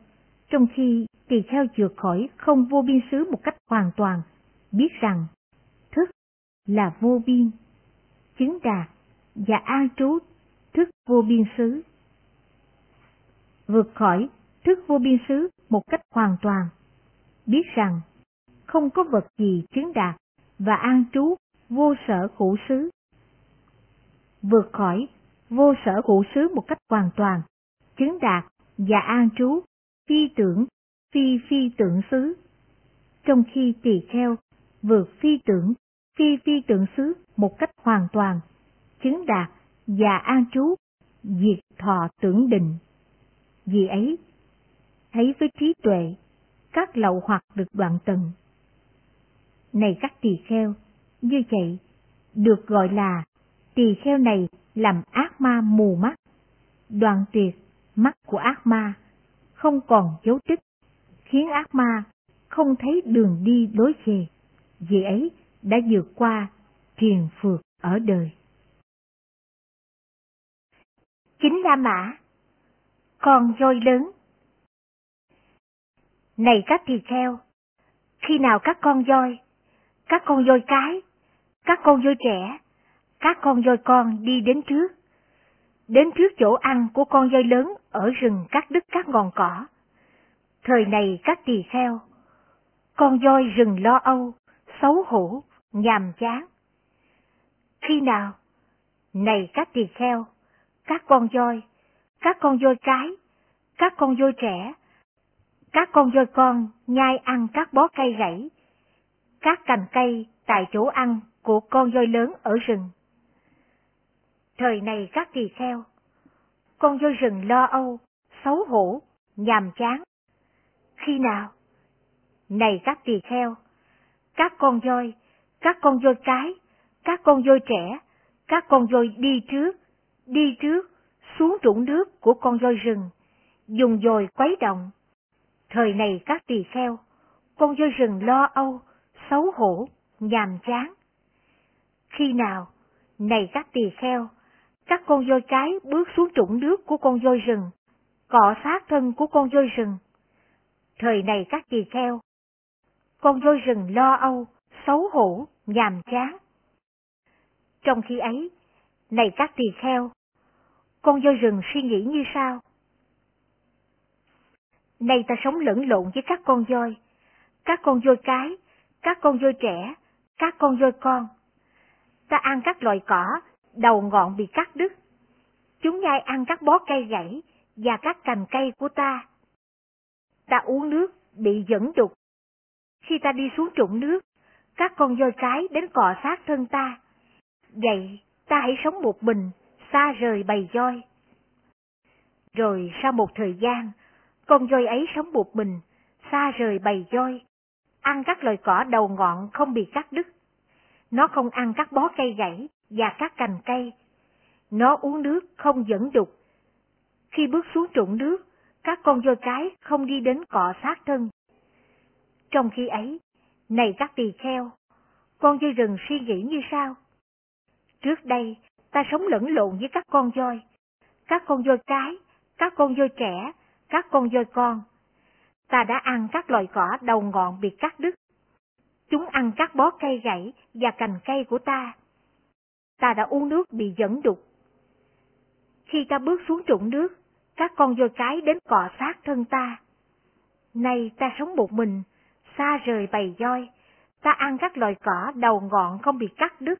trong khi tỳ kheo vượt khỏi không vô biên xứ một cách hoàn toàn, biết rằng thức là vô biên, chứng đạt và an trú thức vô biên xứ. Vượt khỏi thức vô biên xứ một cách hoàn toàn, biết rằng không có vật gì chứng đạt và an trú vô sở hữu xứ. Vượt khỏi vô sở hữu xứ một cách hoàn toàn, chứng đạt và an trú phi tưởng, phi phi tưởng xứ. Trong khi tỳ kheo vượt phi tưởng, phi phi tưởng xứ một cách hoàn toàn, chứng đạt và an trú, diệt thọ tưởng định. Vì ấy, thấy với trí tuệ, các lậu hoặc được đoạn tận. Này các tỳ kheo, như vậy, được gọi là tỳ kheo này làm ác ma mù mắt, đoạn tuyệt mắt của ác ma, không còn dấu tích, khiến ác ma không thấy đường đi đối về, vì ấy đã vượt qua thiền phượt ở đời. Chính La Mã Con voi lớn này các tỳ kheo, khi nào các con voi, các con voi cái, các con voi trẻ, các con voi con đi đến trước, đến trước chỗ ăn của con voi lớn ở rừng cắt đứt các ngọn cỏ. Thời này các tỳ kheo, con voi rừng lo âu, xấu hổ, nhàm chán. Khi nào? Này các tỳ kheo, các con voi, các con voi cái, các con voi trẻ, các con voi con nhai ăn các bó cây gãy, các cành cây tại chỗ ăn của con voi lớn ở rừng. Thời này các tỳ kheo, con voi rừng lo âu, xấu hổ, nhàm chán. Khi nào? Này các tỳ kheo, các con voi, các con voi cái, các con voi trẻ, các con voi đi trước, đi trước, xuống trũng nước của con voi rừng, dùng dồi quấy động. Thời này các tỳ kheo, con voi rừng lo âu, xấu hổ, nhàm chán. Khi nào, này các tỳ kheo, các con voi cái bước xuống trũng nước của con voi rừng, cọ sát thân của con voi rừng. Thời này các tỳ kheo, con voi rừng lo âu, xấu hổ, nhàm chán. Trong khi ấy, này các tỳ kheo, con voi rừng suy nghĩ như sau? Nay ta sống lẫn lộn với các con voi, các con voi cái, các con voi trẻ, các con voi con. Ta ăn các loại cỏ, đầu ngọn bị cắt đứt. Chúng nhai ăn các bó cây gãy và các cành cây của ta. Ta uống nước, bị dẫn đục. Khi ta đi xuống trũng nước, các con voi cái đến cọ sát thân ta. Vậy ta hãy sống một mình, xa rời bầy voi. Rồi sau một thời gian, con voi ấy sống một mình, xa rời bầy voi, ăn các loài cỏ đầu ngọn không bị cắt đứt. Nó không ăn các bó cây gãy và các cành cây. Nó uống nước không dẫn đục. Khi bước xuống trụng nước, các con voi cái không đi đến cọ sát thân. Trong khi ấy, này các tỳ kheo, con voi rừng suy nghĩ như sao? Trước đây, ta sống lẫn lộn với các con voi, các con voi cái, các con voi trẻ, các con voi con. Ta đã ăn các loài cỏ đầu ngọn bị cắt đứt. Chúng ăn các bó cây gãy và cành cây của ta. Ta đã uống nước bị dẫn đục. Khi ta bước xuống trụng nước, các con voi cái đến cọ sát thân ta. Nay ta sống một mình, xa rời bầy voi, ta ăn các loài cỏ đầu ngọn không bị cắt đứt.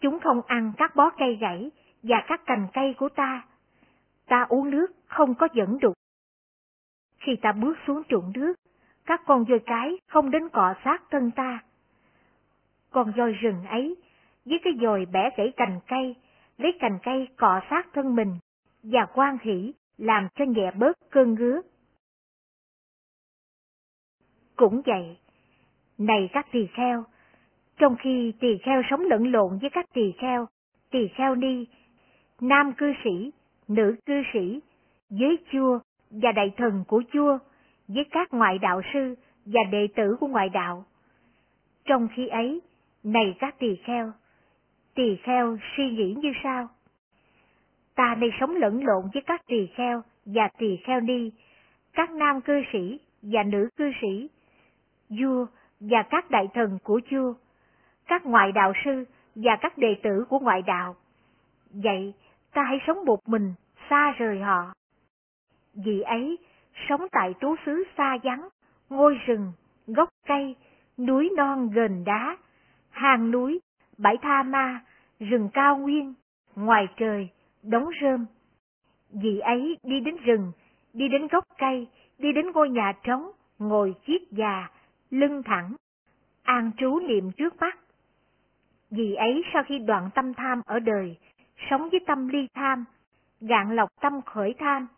Chúng không ăn các bó cây gãy và các cành cây của ta. Ta uống nước không có dẫn đục. Khi ta bước xuống trụng nước, các con voi cái không đến cọ sát thân ta. Con voi rừng ấy, với cái dồi bẻ gãy cành cây, lấy cành cây cọ sát thân mình, và quan hỷ làm cho nhẹ bớt cơn ngứa. Cũng vậy, này các tỳ kheo, trong khi tỳ kheo sống lẫn lộn với các tỳ kheo, tỳ kheo ni, nam cư sĩ, nữ cư sĩ, với chua và đại thần của chua, với các ngoại đạo sư và đệ tử của ngoại đạo. Trong khi ấy, này các tỳ kheo, tỳ kheo suy nghĩ như sau? Ta nay sống lẫn lộn với các tỳ kheo và tỳ kheo ni, các nam cư sĩ và nữ cư sĩ, vua và các đại thần của vua, các ngoại đạo sư và các đệ tử của ngoại đạo. Vậy, ta hãy sống một mình, xa rời họ. Vì ấy, sống tại trú xứ xa vắng, ngôi rừng, gốc cây, núi non gần đá, hàng núi, bãi tha ma, rừng cao nguyên, ngoài trời, đống rơm. Vì ấy đi đến rừng, đi đến gốc cây, đi đến ngôi nhà trống, ngồi chiếc già, lưng thẳng, an trú niệm trước mắt. Vì ấy sau khi đoạn tâm tham ở đời, sống với tâm ly tham, gạn lọc tâm khởi tham.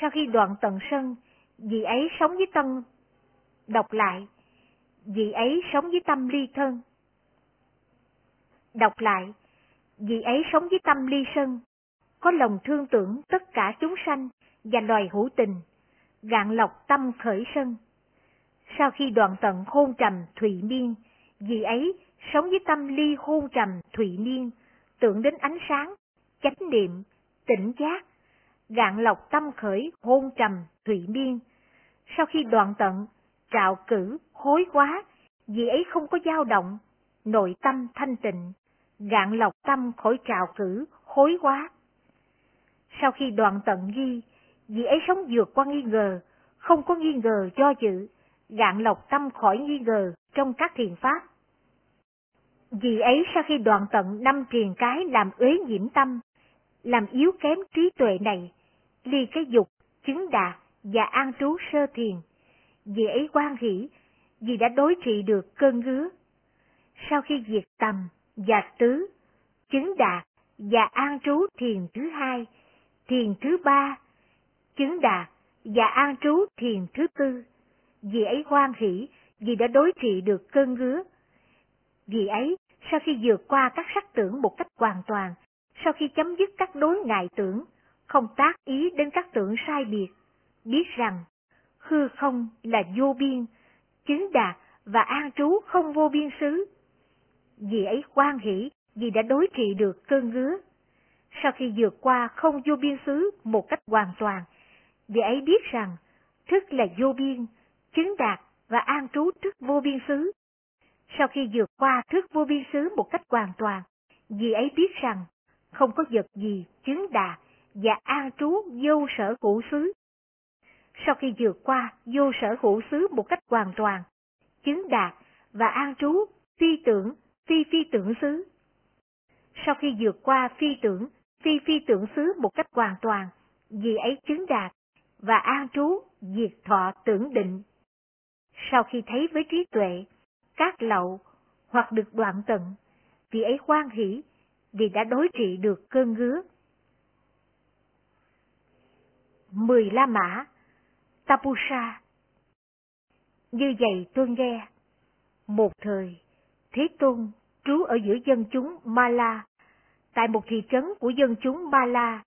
Sau khi đoạn tận sân, vị ấy sống với tâm đọc lại, vị ấy sống với tâm ly thân. Đọc lại, vị ấy sống với tâm ly sân, có lòng thương tưởng tất cả chúng sanh và loài hữu tình, gạn lọc tâm khởi sân. Sau khi đoạn tận hôn trầm thủy miên, vị ấy sống với tâm ly hôn trầm thủy miên, tưởng đến ánh sáng, chánh niệm, tỉnh giác, gạn lọc tâm khởi hôn trầm thủy miên. Sau khi đoạn tận, trạo cử, hối quá, vì ấy không có dao động, nội tâm thanh tịnh, gạn lọc tâm khỏi trạo cử, hối quá. Sau khi đoạn tận ghi, vì ấy sống vượt qua nghi ngờ, không có nghi ngờ do dự, gạn lọc tâm khỏi nghi ngờ trong các thiền pháp. Vì ấy sau khi đoạn tận năm triền cái làm uế nhiễm tâm, làm yếu kém trí tuệ này, ly cái dục, chứng đạt và an trú sơ thiền, vì ấy quan hỷ, vì đã đối trị được cơn ngứa. Sau khi diệt tầm và tứ, chứng đạt và an trú thiền thứ hai, thiền thứ ba, chứng đạt và an trú thiền thứ tư, vì ấy hoan hỷ, vì đã đối trị được cơn ngứa. Vì ấy, sau khi vượt qua các sắc tưởng một cách hoàn toàn, sau khi chấm dứt các đối ngại tưởng, không tác ý đến các tưởng sai biệt, biết rằng hư không là vô biên, chứng đạt và an trú không vô biên xứ. Vì ấy quan hỷ vì đã đối trị được cơn ngứa. Sau khi vượt qua không vô biên xứ một cách hoàn toàn, vì ấy biết rằng thức là vô biên, chứng đạt và an trú trước vô biên xứ. Sau khi vượt qua thức vô biên xứ một cách hoàn toàn, vì ấy biết rằng không có vật gì chứng đạt và an trú vô sở hữu xứ. Sau khi vượt qua vô sở hữu xứ một cách hoàn toàn, chứng đạt và an trú phi tưởng, phi phi tưởng xứ. Sau khi vượt qua phi tưởng, phi phi tưởng xứ một cách hoàn toàn, vì ấy chứng đạt và an trú diệt thọ tưởng định. Sau khi thấy với trí tuệ, các lậu hoặc được đoạn tận, vì ấy hoan hỷ vì đã đối trị được cơn ngứa. Mười La Mã Tapusa Như vậy tôi nghe, một thời, Thế Tôn trú ở giữa dân chúng Mala, tại một thị trấn của dân chúng Mala,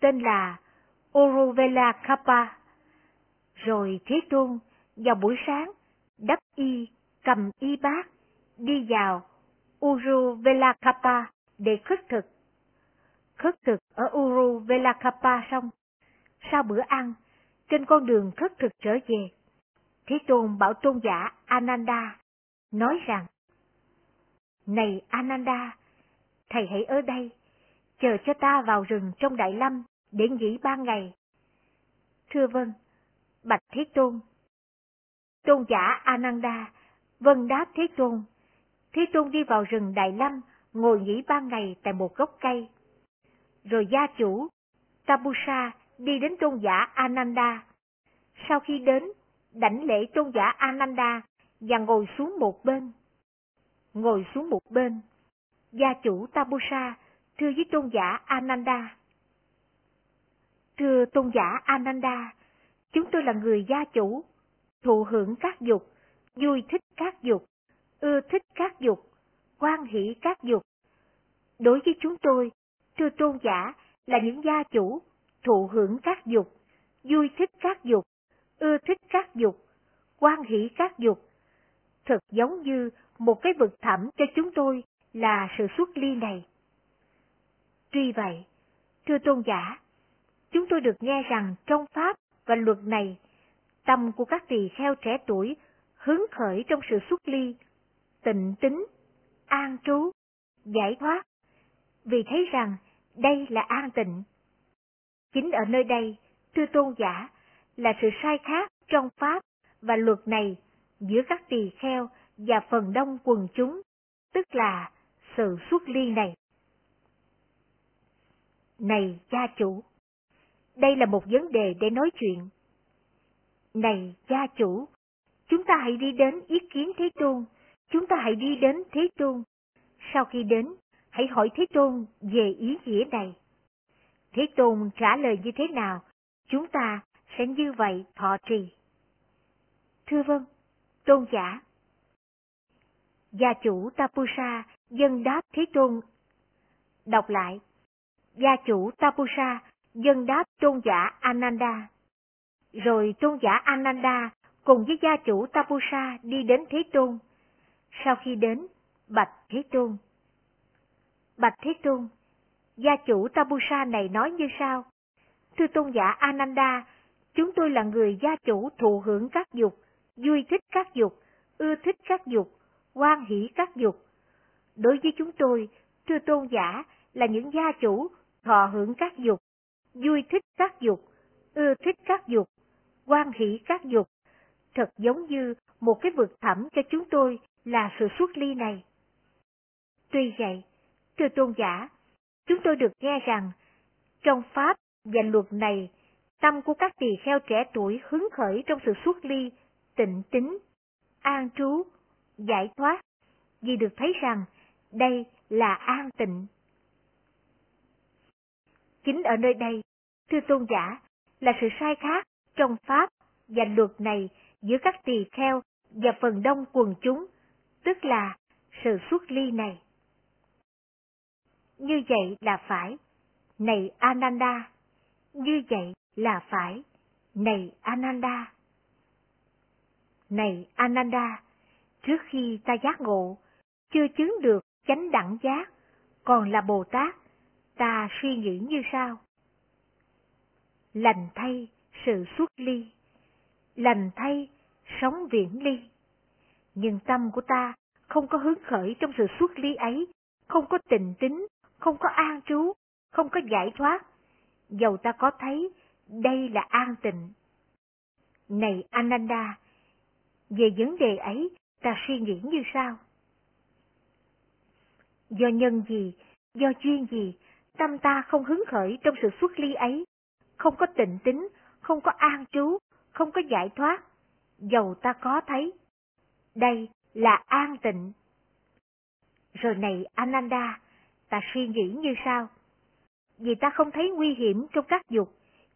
tên là Orovela Kappa. Rồi Thế Tôn vào buổi sáng đắp y, cầm y bát, đi vào Uruvela Kappa để khất thực. Khất thực ở Uru Velakapa xong. Sau bữa ăn, trên con đường khất thực trở về, Thế Tôn bảo tôn giả Ananda nói rằng Này Ananda, thầy hãy ở đây, chờ cho ta vào rừng trong Đại Lâm để nghỉ ba ngày. Thưa vâng, Bạch Thế Tôn. Tôn giả Ananda, vâng đáp Thế Tôn. Thế Tôn đi vào rừng Đại Lâm, ngồi nghỉ ba ngày tại một gốc cây. Rồi gia chủ, Tabusa đi đến tôn giả Ananda. Sau khi đến, đảnh lễ tôn giả Ananda và ngồi xuống một bên. Ngồi xuống một bên, gia chủ Tabusa thưa với tôn giả Ananda. Thưa tôn giả Ananda, chúng tôi là người gia chủ, thụ hưởng các dục, vui thích các dục, ưa thích các dục, quan hỷ các dục. Đối với chúng tôi, thưa tôn giả là những gia chủ, thụ hưởng các dục, vui thích các dục, ưa thích các dục, quan hỷ các dục. Thật giống như một cái vực thẳm cho chúng tôi là sự xuất ly này. Tuy vậy, thưa tôn giả, chúng tôi được nghe rằng trong Pháp và luật này, tâm của các tỳ kheo trẻ tuổi hứng khởi trong sự xuất ly, tịnh tính, an trú, giải thoát, vì thấy rằng đây là an tịnh. Chính ở nơi đây, thưa tôn giả, là sự sai khác trong Pháp và luật này giữa các tỳ kheo và phần đông quần chúng, tức là sự xuất ly này. Này cha chủ, đây là một vấn đề để nói chuyện. Này cha chủ, chúng ta hãy đi đến ý kiến Thế Tôn, chúng ta hãy đi đến Thế Tôn. Sau khi đến, hãy hỏi Thế Tôn về ý nghĩa này. Thế Tôn trả lời như thế nào, chúng ta sẽ như vậy thọ trì. Thưa vâng, tôn giả. Gia chủ Tapusa dân đáp Thế Tôn. Đọc lại. Gia chủ Tapusa dân đáp tôn giả Ananda. Rồi tôn giả Ananda cùng với gia chủ Tapusa đi đến Thế Tôn. Sau khi đến, bạch Thế Tôn. Bạch Thế Tôn, gia chủ Tabusa này nói như sau. Thưa tôn giả Ananda, chúng tôi là người gia chủ thụ hưởng các dục, vui thích các dục, ưa thích các dục, quan hỷ các dục. Đối với chúng tôi, thưa tôn giả là những gia chủ thọ hưởng các dục, vui thích các dục, ưa thích các dục, quan hỷ các dục. Thật giống như một cái vực thẳm cho chúng tôi là sự xuất ly này. Tuy vậy, thưa tôn giả, chúng tôi được nghe rằng, trong Pháp và luật này, tâm của các tỳ kheo trẻ tuổi hứng khởi trong sự xuất ly, tịnh tính, an trú, giải thoát, vì được thấy rằng đây là an tịnh. Chính ở nơi đây, thưa tôn giả, là sự sai khác trong Pháp và luật này giữa các tỳ kheo và phần đông quần chúng, tức là sự xuất ly này. Như vậy là phải, này Ananda, như vậy là phải, này Ananda. Này Ananda, trước khi ta giác ngộ, chưa chứng được chánh đẳng giác, còn là Bồ Tát, Ta suy nghĩ như sau. Lành thay sự xuất ly, lành thay sống viễn ly. Nhưng tâm của ta không có hứng khởi trong sự xuất ly ấy, không có tình tính, không có an trú, không có giải thoát. Dầu ta có thấy đây là an tịnh. Này Ananda, về vấn đề ấy ta suy nghĩ như sau. Do nhân gì, do duyên gì, tâm ta không hứng khởi trong sự xuất ly ấy, không có tịnh tính, không có an trú, không có giải thoát, dầu ta có thấy. Đây là an tịnh. Rồi này Ananda, ta suy nghĩ như sau. Vì ta không thấy nguy hiểm trong các dục,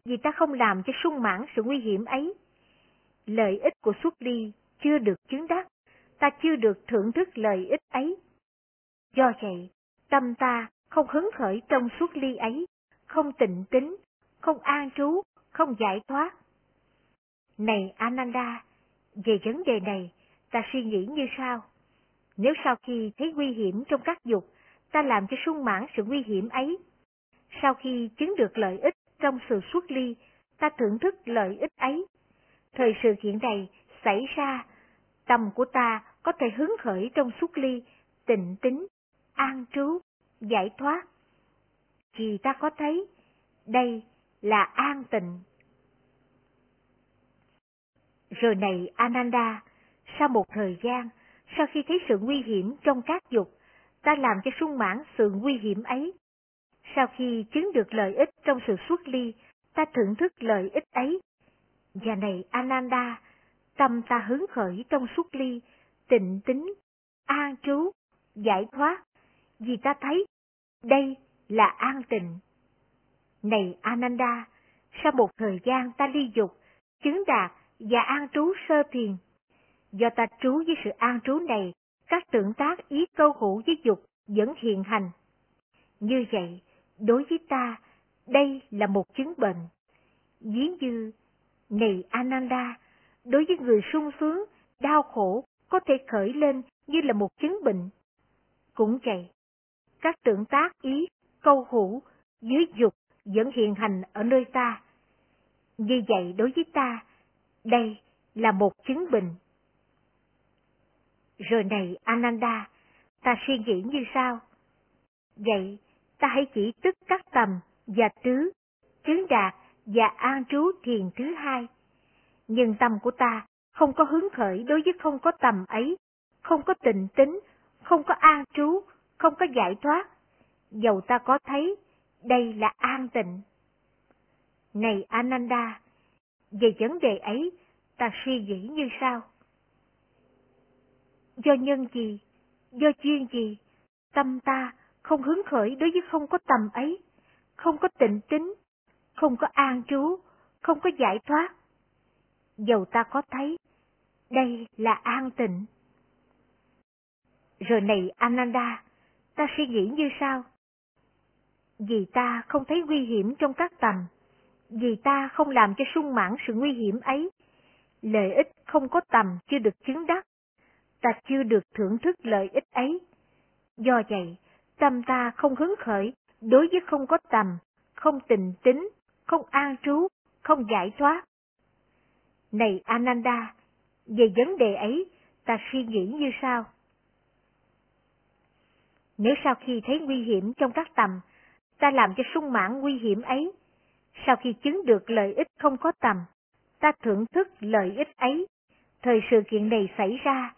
vì ta không làm cho sung mãn sự nguy hiểm ấy. Lợi ích của xuất ly chưa được chứng đắc, ta chưa được thưởng thức lợi ích ấy. Do vậy, tâm ta không hứng khởi trong suốt ly ấy, không tịnh tính, không an trú, không giải thoát. Này Ananda, về vấn đề này, ta suy nghĩ như sau. Nếu sau khi thấy nguy hiểm trong các dục, ta làm cho sung mãn sự nguy hiểm ấy. Sau khi chứng được lợi ích trong sự xuất ly, ta thưởng thức lợi ích ấy. Thời sự kiện này xảy ra, tâm của ta có thể hứng khởi trong xuất ly, tịnh tính, an trú, giải thoát. Vì ta có thấy, đây là an tịnh. Rồi này Ananda, sau một thời gian, sau khi thấy sự nguy hiểm trong các dục, ta làm cho sung mãn sự nguy hiểm ấy. Sau khi chứng được lợi ích trong sự xuất ly, ta thưởng thức lợi ích ấy. Và này Ananda, tâm ta hứng khởi trong xuất ly, tịnh tính, an trú, giải thoát, vì ta thấy đây là an tịnh. Này Ananda, sau một thời gian ta ly dục, chứng đạt và an trú sơ thiền. Do ta trú với sự an trú này, các tưởng tác ý câu hữu với dục vẫn hiện hành. Như vậy, đối với ta, đây là một chứng bệnh. Ví như, này Ananda, đối với người sung sướng, đau khổ có thể khởi lên như là một chứng bệnh. Cũng vậy, các tưởng tác ý, câu hữu, dưới dục vẫn hiện hành ở nơi ta. Như vậy đối với ta, đây là một chứng bệnh. Rồi này Ananda, ta suy nghĩ như sau? Vậy, ta hãy chỉ tức các tầm và tứ, chứng đạt và an trú thiền thứ hai. Nhưng tâm của ta không có hứng khởi đối với không có tầm ấy, không có tình tính, không có an trú, không có giải thoát. Dầu ta có thấy, đây là an tịnh. Này Ananda, về vấn đề ấy, ta suy nghĩ như sau. Do nhân gì, do duyên gì, tâm ta không hứng khởi đối với không có tầm ấy, không có tịnh tính, không có an trú, không có giải thoát. Dầu ta có thấy, đây là an tịnh. Rồi này Ananda, ta suy nghĩ như sau. Vì ta không thấy nguy hiểm trong các tầm, vì ta không làm cho sung mãn sự nguy hiểm ấy, lợi ích không có tầm chưa được chứng đắc, ta chưa được thưởng thức lợi ích ấy. Do vậy, tâm ta không hứng khởi đối với không có tầm, không tình tính, không an trú, không giải thoát. Này Ananda, về vấn đề ấy, ta suy nghĩ như sau. Nếu sau khi thấy nguy hiểm trong các tầm, ta làm cho sung mãn nguy hiểm ấy, sau khi chứng được lợi ích không có tầm, ta thưởng thức lợi ích ấy. Thời sự kiện này xảy ra,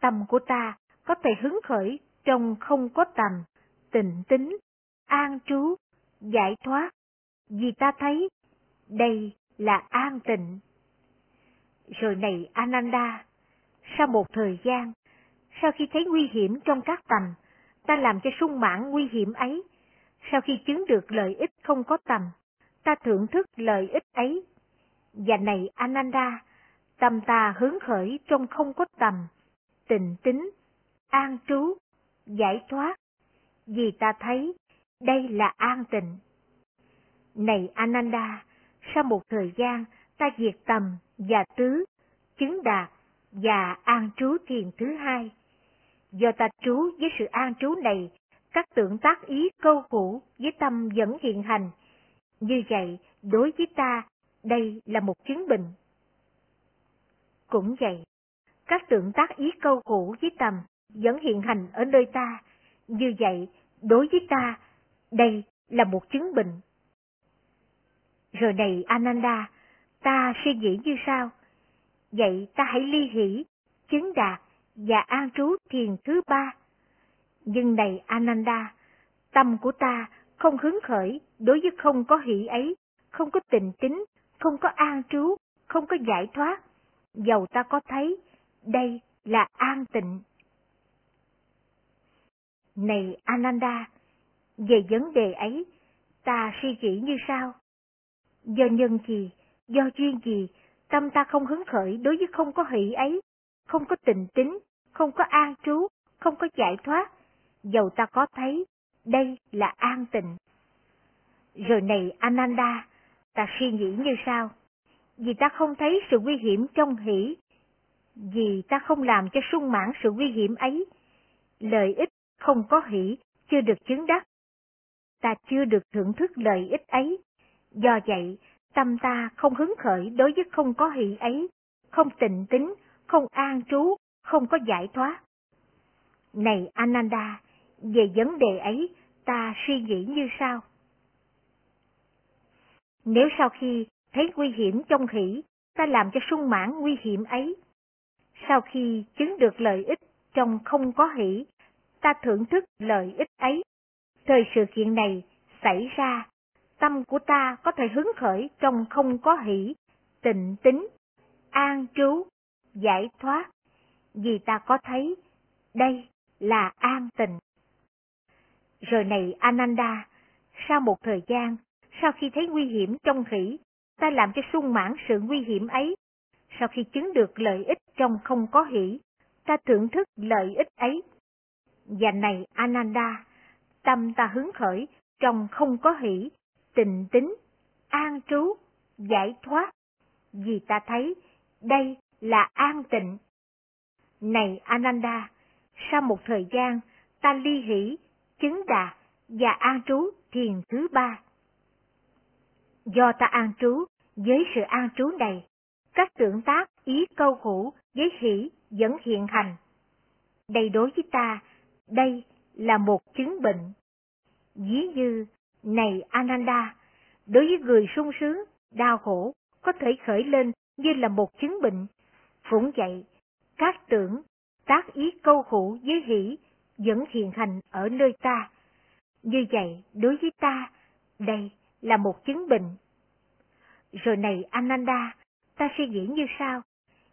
tâm của ta có thể hứng khởi trong không có tầm, tịnh tính, an trú, giải thoát, vì ta thấy đây là an tịnh. Rồi này Ananda, sau một thời gian, sau khi thấy nguy hiểm trong các tầm, ta làm cho sung mãn nguy hiểm ấy. Sau khi chứng được lợi ích không có tầm, ta thưởng thức lợi ích ấy. Và này Ananda, tâm ta hứng khởi trong không có tầm, tình tính, an trú, giải thoát, vì ta thấy đây là an tịnh. Này Ananda, sau một thời gian ta diệt tầm và tứ, chứng đạt và an trú thiền thứ hai. Do ta trú với sự an trú này, các tưởng tác ý câu cũ với tâm vẫn hiện hành. Như vậy, đối với ta, đây là một chứng bệnh. Cũng vậy, các tượng tác ý câu cũ với tầm vẫn hiện hành ở nơi ta. Như vậy, đối với ta, đây là một chứng bệnh. Rồi này Ananda, ta suy nghĩ như sau? Vậy ta hãy ly hỷ, chứng đạt và an trú thiền thứ ba. Nhưng này Ananda, tâm của ta không hứng khởi đối với không có hỷ ấy, không có tình tính, không có an trú, không có giải thoát. Dầu ta có thấy, đây là an tịnh. Này Ananda, về vấn đề ấy, ta suy nghĩ như sau. Do nhân gì, do duyên gì, tâm ta không hứng khởi đối với không có hỷ ấy, không có tình tính, không có an trú, không có giải thoát, dầu ta có thấy, đây là an tịnh. Rồi này Ananda, ta suy nghĩ như sau, vì ta không thấy sự nguy hiểm trong hỷ, vì ta không làm cho sung mãn sự nguy hiểm ấy, lợi ích không có hỷ chưa được chứng đắc. Ta chưa được thưởng thức lợi ích ấy, do vậy tâm ta không hứng khởi đối với không có hỷ ấy, không tịnh tính, không an trú, không có giải thoát. Này Ananda, về vấn đề ấy, ta suy nghĩ như sau. Nếu sau khi thấy nguy hiểm trong hỷ, ta làm cho sung mãn nguy hiểm ấy. Sau khi chứng được lợi ích trong không có hỷ, ta thưởng thức lợi ích ấy. Thời sự kiện này xảy ra, tâm của ta có thể hứng khởi trong không có hỷ, tịnh tính, an trú, giải thoát, vì ta có thấy đây là an tịnh. Rồi này Ananda, sau một thời gian, sau khi thấy nguy hiểm trong hỷ, ta làm cho sung mãn sự nguy hiểm ấy. Sau khi chứng được lợi ích trong không có hỷ, ta thưởng thức lợi ích ấy. Và này Ananda, tâm ta hứng khởi trong không có hỷ, tình tính, an trú, giải thoát, vì ta thấy đây là an tịnh. Này Ananda, sau một thời gian, ta ly hỷ, chứng đạt và an trú thiền thứ ba. Do ta an trú, với sự an trú này, các tưởng tác ý câu hữu với hỷ vẫn hiện hành. Đây đối với ta, đây là một chứng bệnh. Ví như, này Ananda, đối với người sung sướng, đau khổ, có thể khởi lên như là một chứng bệnh. Cũng vậy, các tưởng, tác ý câu hữu với hỷ vẫn hiện hành ở nơi ta. Như vậy, đối với ta, đây là một chứng bệnh. Rồi này Ananda, ta suy nghĩ như sau?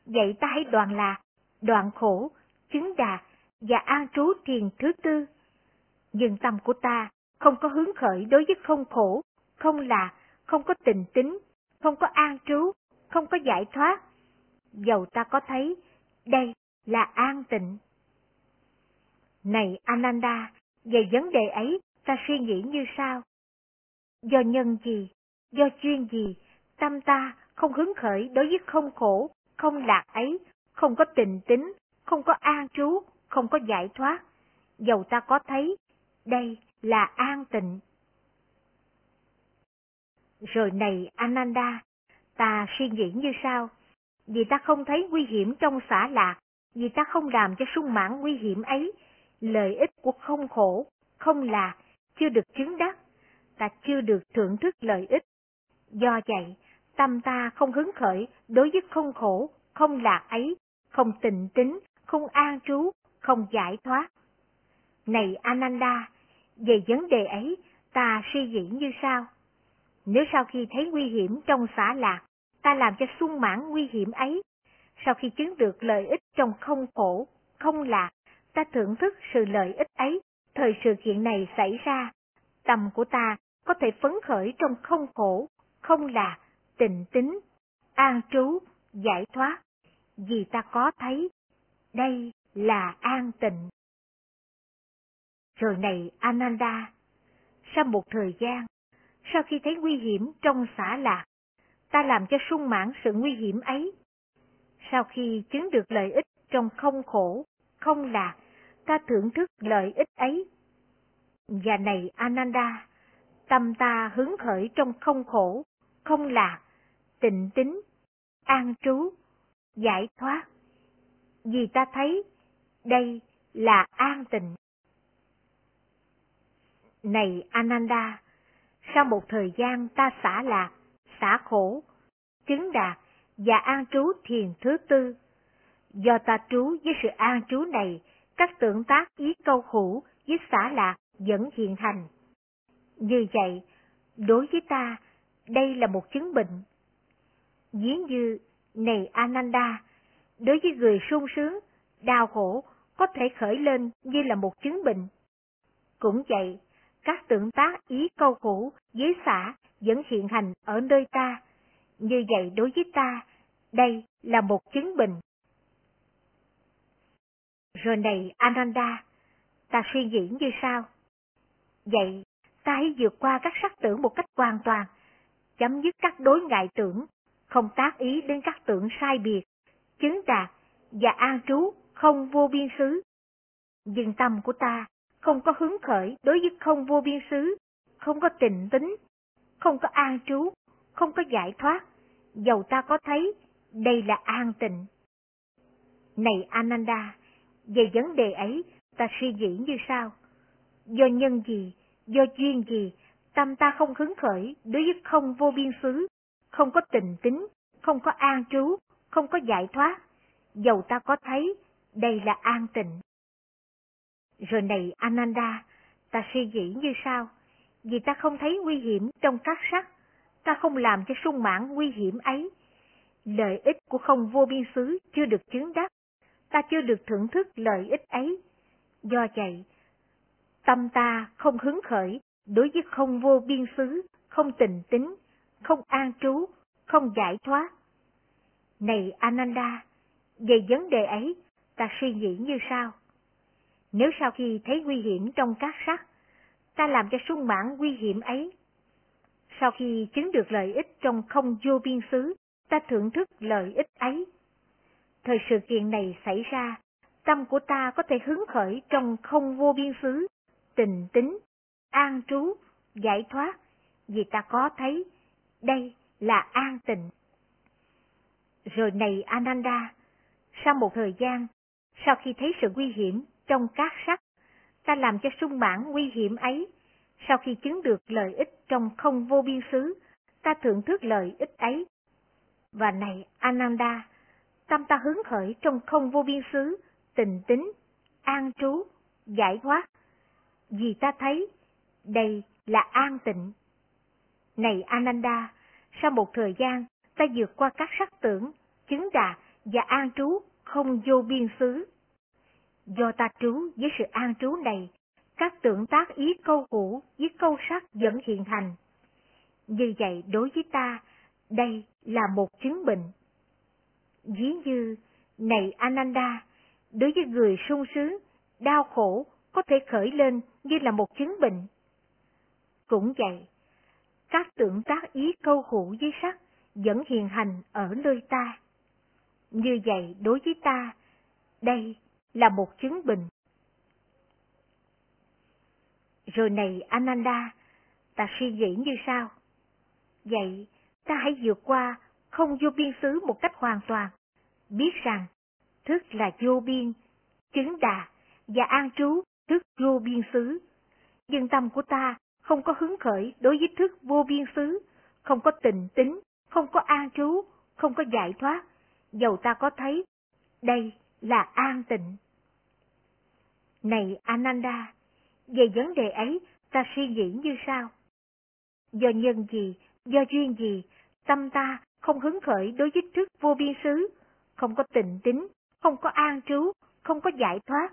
Vậy ta hãy đoạn lạc, đoạn khổ, chứng đạt và an trú thiền thứ tư. Nhưng tâm của ta không có hướng khởi đối với không khổ, không là, không có tình tính, không có an trú, không có giải thoát. Dầu ta có thấy, đây là an tịnh. Này Ananda, về vấn đề ấy ta suy nghĩ như sau. Do nhân gì, do chuyên gì, tâm ta không hứng khởi đối với không khổ, không lạc ấy, không có tình tính, không có an trú, không có giải thoát. Dầu ta có thấy, đây là an tịnh. Rồi này Ananda, ta suy nghĩ như sau, vì ta không thấy nguy hiểm trong xả lạc, vì ta không làm cho sung mãn nguy hiểm ấy, lợi ích của không khổ, không lạc chưa được chứng đắc, ta chưa được thưởng thức lợi ích. Do vậy, tâm ta không hứng khởi đối với không khổ, không lạc ấy, không tình tính, không an trú, không giải thoát. Này Ananda, về vấn đề ấy, ta suy nghĩ như sau. Nếu sau khi thấy nguy hiểm trong xã lạc, ta làm cho sung mãn nguy hiểm ấy, sau khi chứng được lợi ích trong không khổ, không lạc, ta thưởng thức sự lợi ích ấy, thời sự kiện này xảy ra, tâm của ta có thể phấn khởi trong không khổ, không lạc, tịnh tính, an trú, giải thoát, vì ta có thấy, đây là an tịnh. Rồi này Ananda, sau một thời gian, sau khi thấy nguy hiểm trong xã lạc, ta làm cho sung mãn sự nguy hiểm ấy. Sau khi chứng được lợi ích trong không khổ, không lạc, ta thưởng thức lợi ích ấy. Và này Ananda, tâm ta hứng khởi trong không khổ, không lạc, tịnh tính, an trú, giải thoát. Vì ta thấy đây là an tịnh. Này Ananda, sau một thời gian ta xả lạc, xả khổ, chứng đạt và an trú thiền thứ tư. Do ta trú với sự an trú này, các tượng tác ý câu hữu với xả lạc vẫn hiện thành. Như vậy, đối với ta, đây là một chứng bệnh. Ví như, này Ananda, đối với người sung sướng, đau khổ có thể khởi lên như là một chứng bệnh. Cũng vậy, các tượng tác ý câu khổ với xả vẫn hiện hành ở nơi ta. Như vậy đối với ta, đây là một chứng bệnh. Rồi này Ananda, ta suy nghĩ như sau. Vậy, ta hãy vượt qua các sắc tưởng một cách hoàn toàn, chấm dứt các đối ngại tưởng, không tác ý đến các tưởng sai biệt, chứng đạt và an trú không vô biên xứ. Nhưng tâm của ta không có hứng khởi đối với không vô biên xứ, không có tình tính, không có an trú, không có giải thoát, dầu ta có thấy đây là an tịnh. Này Ananda, về vấn đề ấy ta suy nghĩ như sau. Do nhân gì, do duyên gì, tâm ta không hứng khởi đối với không vô biên xứ, không có tình tính, không có an trú, không có giải thoát, dầu ta có thấy đây là an tịnh. Rồi này Ananda, ta suy nghĩ như sao? vì ta không thấy nguy hiểm trong các sắc, ta không làm cho sung mãn nguy hiểm ấy. Lợi ích của không vô biên xứ chưa được chứng đắc, ta chưa được thưởng thức lợi ích ấy. Do vậy, tâm ta không hứng khởi đối với không vô biên xứ, không tình tính, không an trú, không giải thoát. Này Ananda, về vấn đề ấy, ta suy nghĩ như sau. Nếu sau khi thấy nguy hiểm trong các sắc, ta làm cho sung mãn nguy hiểm ấy. Sau khi chứng được lợi ích trong không vô biên xứ, ta thưởng thức lợi ích ấy. Thời sự kiện này xảy ra, tâm của ta có thể hứng khởi trong không vô biên xứ, tình tính, an trú, giải thoát, vì ta có thấy đây là an tịnh. Rồi này Ananda, sau một thời gian, sau khi thấy sự nguy hiểm trong các sắc, ta làm cho sung mãn nguy hiểm ấy. Sau khi chứng được lợi ích trong không vô biên xứ, ta thưởng thức lợi ích ấy. Và này Ananda, tâm ta hứng khởi trong không vô biên xứ, tình tính, an trú, giải thoát. Vì ta thấy, đây là an tịnh. Này Ananda, sau một thời gian, ta vượt qua các sắc tưởng, chứng đạt và an trú không vô biên xứ. Do ta trú với sự an trú này, các tưởng tác ý câu cũ với câu sắc vẫn hiện thành. Như vậy đối với ta, đây là một chứng bệnh. Ví như, này Ananda, đối với người sung sướng, đau khổ có thể khởi lên như là một chứng bệnh. Cũng vậy, các tượng tác ý câu hữu với sắc vẫn hiện hành ở nơi ta. Như vậy đối với ta, đây là một chứng bình Rồi này Ananda, ta suy nghĩ như sau. Vậy, ta hãy vượt qua không vô biên xứ một cách hoàn toàn, biết rằng thức là vô biên, chứng đà và an trú thức vô biên xứ. dân tâm của ta không có hứng khởi đối với thức vô biên xứ, không có tình tính, không có an trú, không có giải thoát, dầu ta có thấy, đây là an tịnh. Này Ananda, về vấn đề ấy ta suy nghĩ như sau. Do nhân gì, do duyên gì, tâm ta không hứng khởi đối với thức vô biên xứ, không có tình tính, không có an trú, không có giải thoát,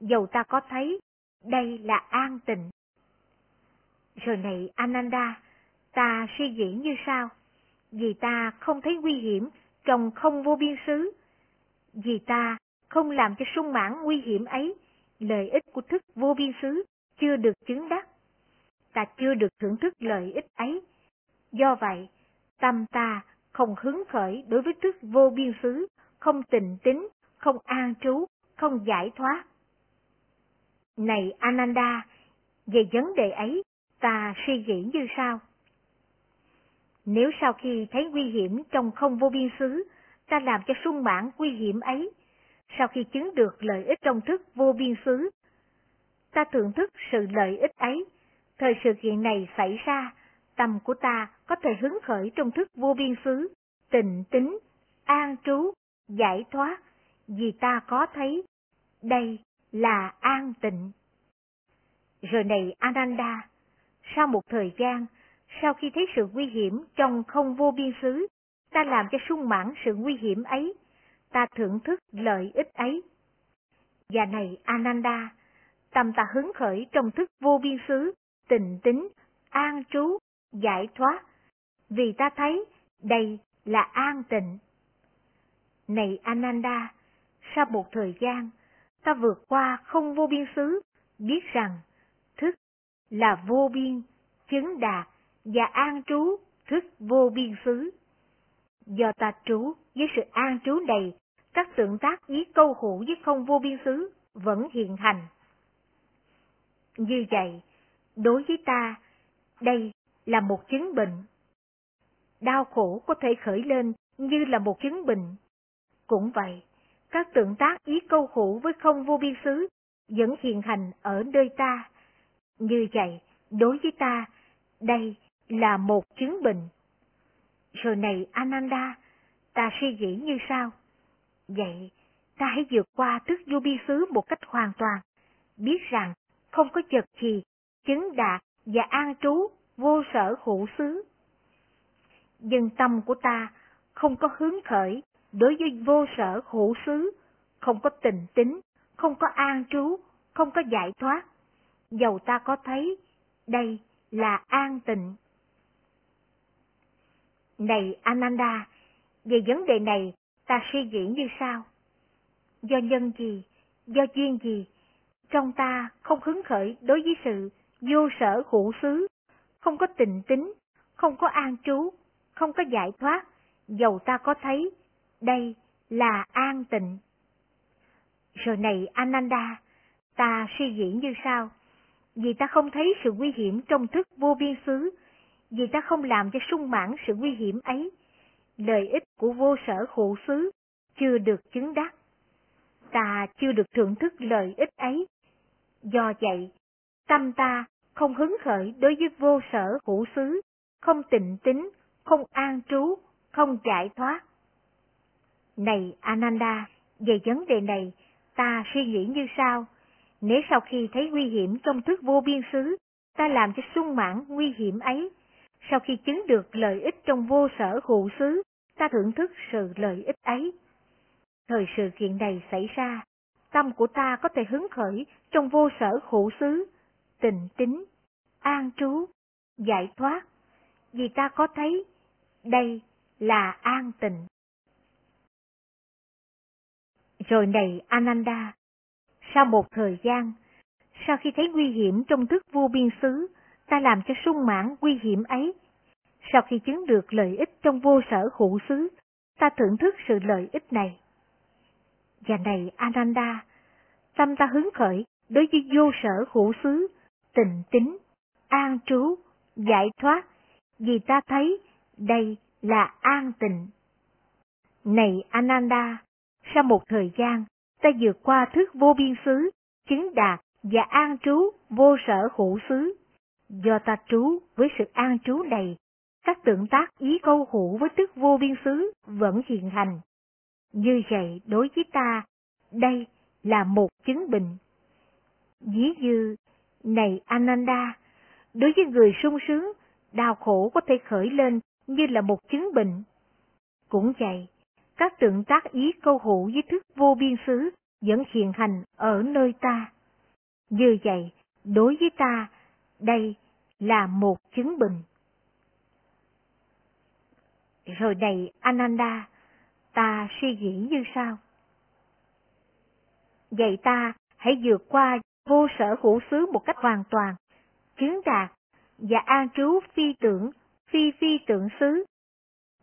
dầu ta có thấy, đây là an tịnh. Rồi này Ananda, ta suy nghĩ như sau, vì ta không thấy nguy hiểm trong không vô biên xứ, vì ta không làm cho sung mãn nguy hiểm ấy, lợi ích của thức vô biên xứ chưa được chứng đắc. Ta chưa được thưởng thức lợi ích ấy. Do vậy, tâm ta không hứng khởi đối với thức vô biên xứ, không tình tính, không an trú, không giải thoát. Này Ananda, Về vấn đề ấy, ta suy nghĩ như sau. Nếu sau khi thấy nguy hiểm trong không vô biên xứ, ta làm cho sung mãn nguy hiểm ấy, sau khi chứng được lợi ích trong thức vô biên xứ, ta thưởng thức sự lợi ích ấy. Thời sự kiện này xảy ra, tâm của ta có thể hứng khởi trong thức vô biên xứ, tình tính, an trú, giải thoát, vì ta có thấy đây là an tịnh. Rồi này Ananda, sau một thời gian, sau khi thấy sự nguy hiểm trong không vô biên xứ, ta làm cho sung mãn sự nguy hiểm ấy, ta thưởng thức lợi ích ấy. Và này Ananda, tâm ta hứng khởi trong thức vô biên xứ, tình tính, an trú, giải thoát, vì ta thấy đây là an tịnh. Này Ananda, sau một thời gian, ta vượt qua không vô biên xứ, biết rằng là vô biên, chứng đạt và an trú thức vô biên xứ. Do ta trú với sự an trú này, các tượng tác ý câu hữu với không vô biên xứ vẫn hiện hành. Như vậy, đối với ta, đây là một chứng bệnh. Đau khổ có thể khởi lên như là một chứng bệnh. Cũng vậy, các tượng tác ý câu hữu với không vô biên xứ vẫn hiện hành ở nơi ta. Như vậy, đối với ta, đây là một chứng bệnh. Rồi này Ananda, ta suy nghĩ như sao Vậy, ta hãy vượt qua tức vô bi xứ một cách hoàn toàn, biết rằng không có chật gì, chứng đạt và an trú vô sở hữu xứ. Dân tâm của ta không có hướng khởi đối với vô sở hữu xứ, không có tình tính, không có an trú, không có giải thoát. Dầu ta có thấy, đây là an tịnh. Này Ananda, về vấn đề này ta suy nghĩ như sau. Do nhân gì, do duyên gì, trong ta không hứng khởi đối với sự vô sở hữu xứ, không có tình tính, không có an trú, không có giải thoát, dầu ta có thấy, đây là an tịnh. Rồi này Ananda, ta suy nghĩ như sau, vì ta không thấy sự nguy hiểm trong thức vô biên xứ, vì ta không làm cho sung mãn sự nguy hiểm ấy, lợi ích của vô sở hữu xứ chưa được chứng đắc. Ta chưa được thưởng thức lợi ích ấy. Do vậy, tâm ta không hứng khởi đối với vô sở hữu xứ, không tịnh tính, không an trú, không giải thoát. Này Ananda, về vấn đề này, ta suy nghĩ như sau. Nếu sau khi thấy nguy hiểm trong thước vô biên xứ, ta làm cho sung mãn nguy hiểm ấy, sau khi chứng được lợi ích trong vô sở hữu xứ, ta thưởng thức sự lợi ích ấy. Thời sự kiện này xảy ra, tâm của ta có thể hứng khởi trong vô sở hữu xứ, tình tính, an trú, giải thoát, vì ta có thấy đây là an tịnh. Rồi này Ananda, sau một thời gian, sau khi thấy nguy hiểm trong thức vua biên xứ, ta làm cho sung mãn nguy hiểm ấy. Sau khi chứng được lợi ích trong vô sở hữu xứ, ta thưởng thức sự lợi ích này. Và này Ananda, tâm ta hứng khởi đối với vô sở hữu xứ, tình tính, an trú, giải thoát, vì ta thấy đây là an tịnh. Này Ananda, sau một thời gian, ta vượt qua thức vô biên xứ, chứng đạt và an trú vô sở hữu xứ. Do ta trú với sự an trú này, các tượng tác ý câu hữu với tức vô biên xứ vẫn hiện hành. Như vậy đối với ta, đây là một chứng bệnh. Ví như, này Ananda, đối với người sung sướng, đau khổ có thể khởi lên như là một chứng bệnh. Cũng vậy, các tượng tác ý câu hữu với thức vô biên xứ vẫn hiện hành ở nơi ta. Như vậy, đối với ta, đây là một chứng bình. Rồi này Ananda, ta suy nghĩ như sau. Vậy ta hãy vượt qua vô sở hữu xứ một cách hoàn toàn, chứng đạt và an trú phi tưởng, phi phi tưởng xứ.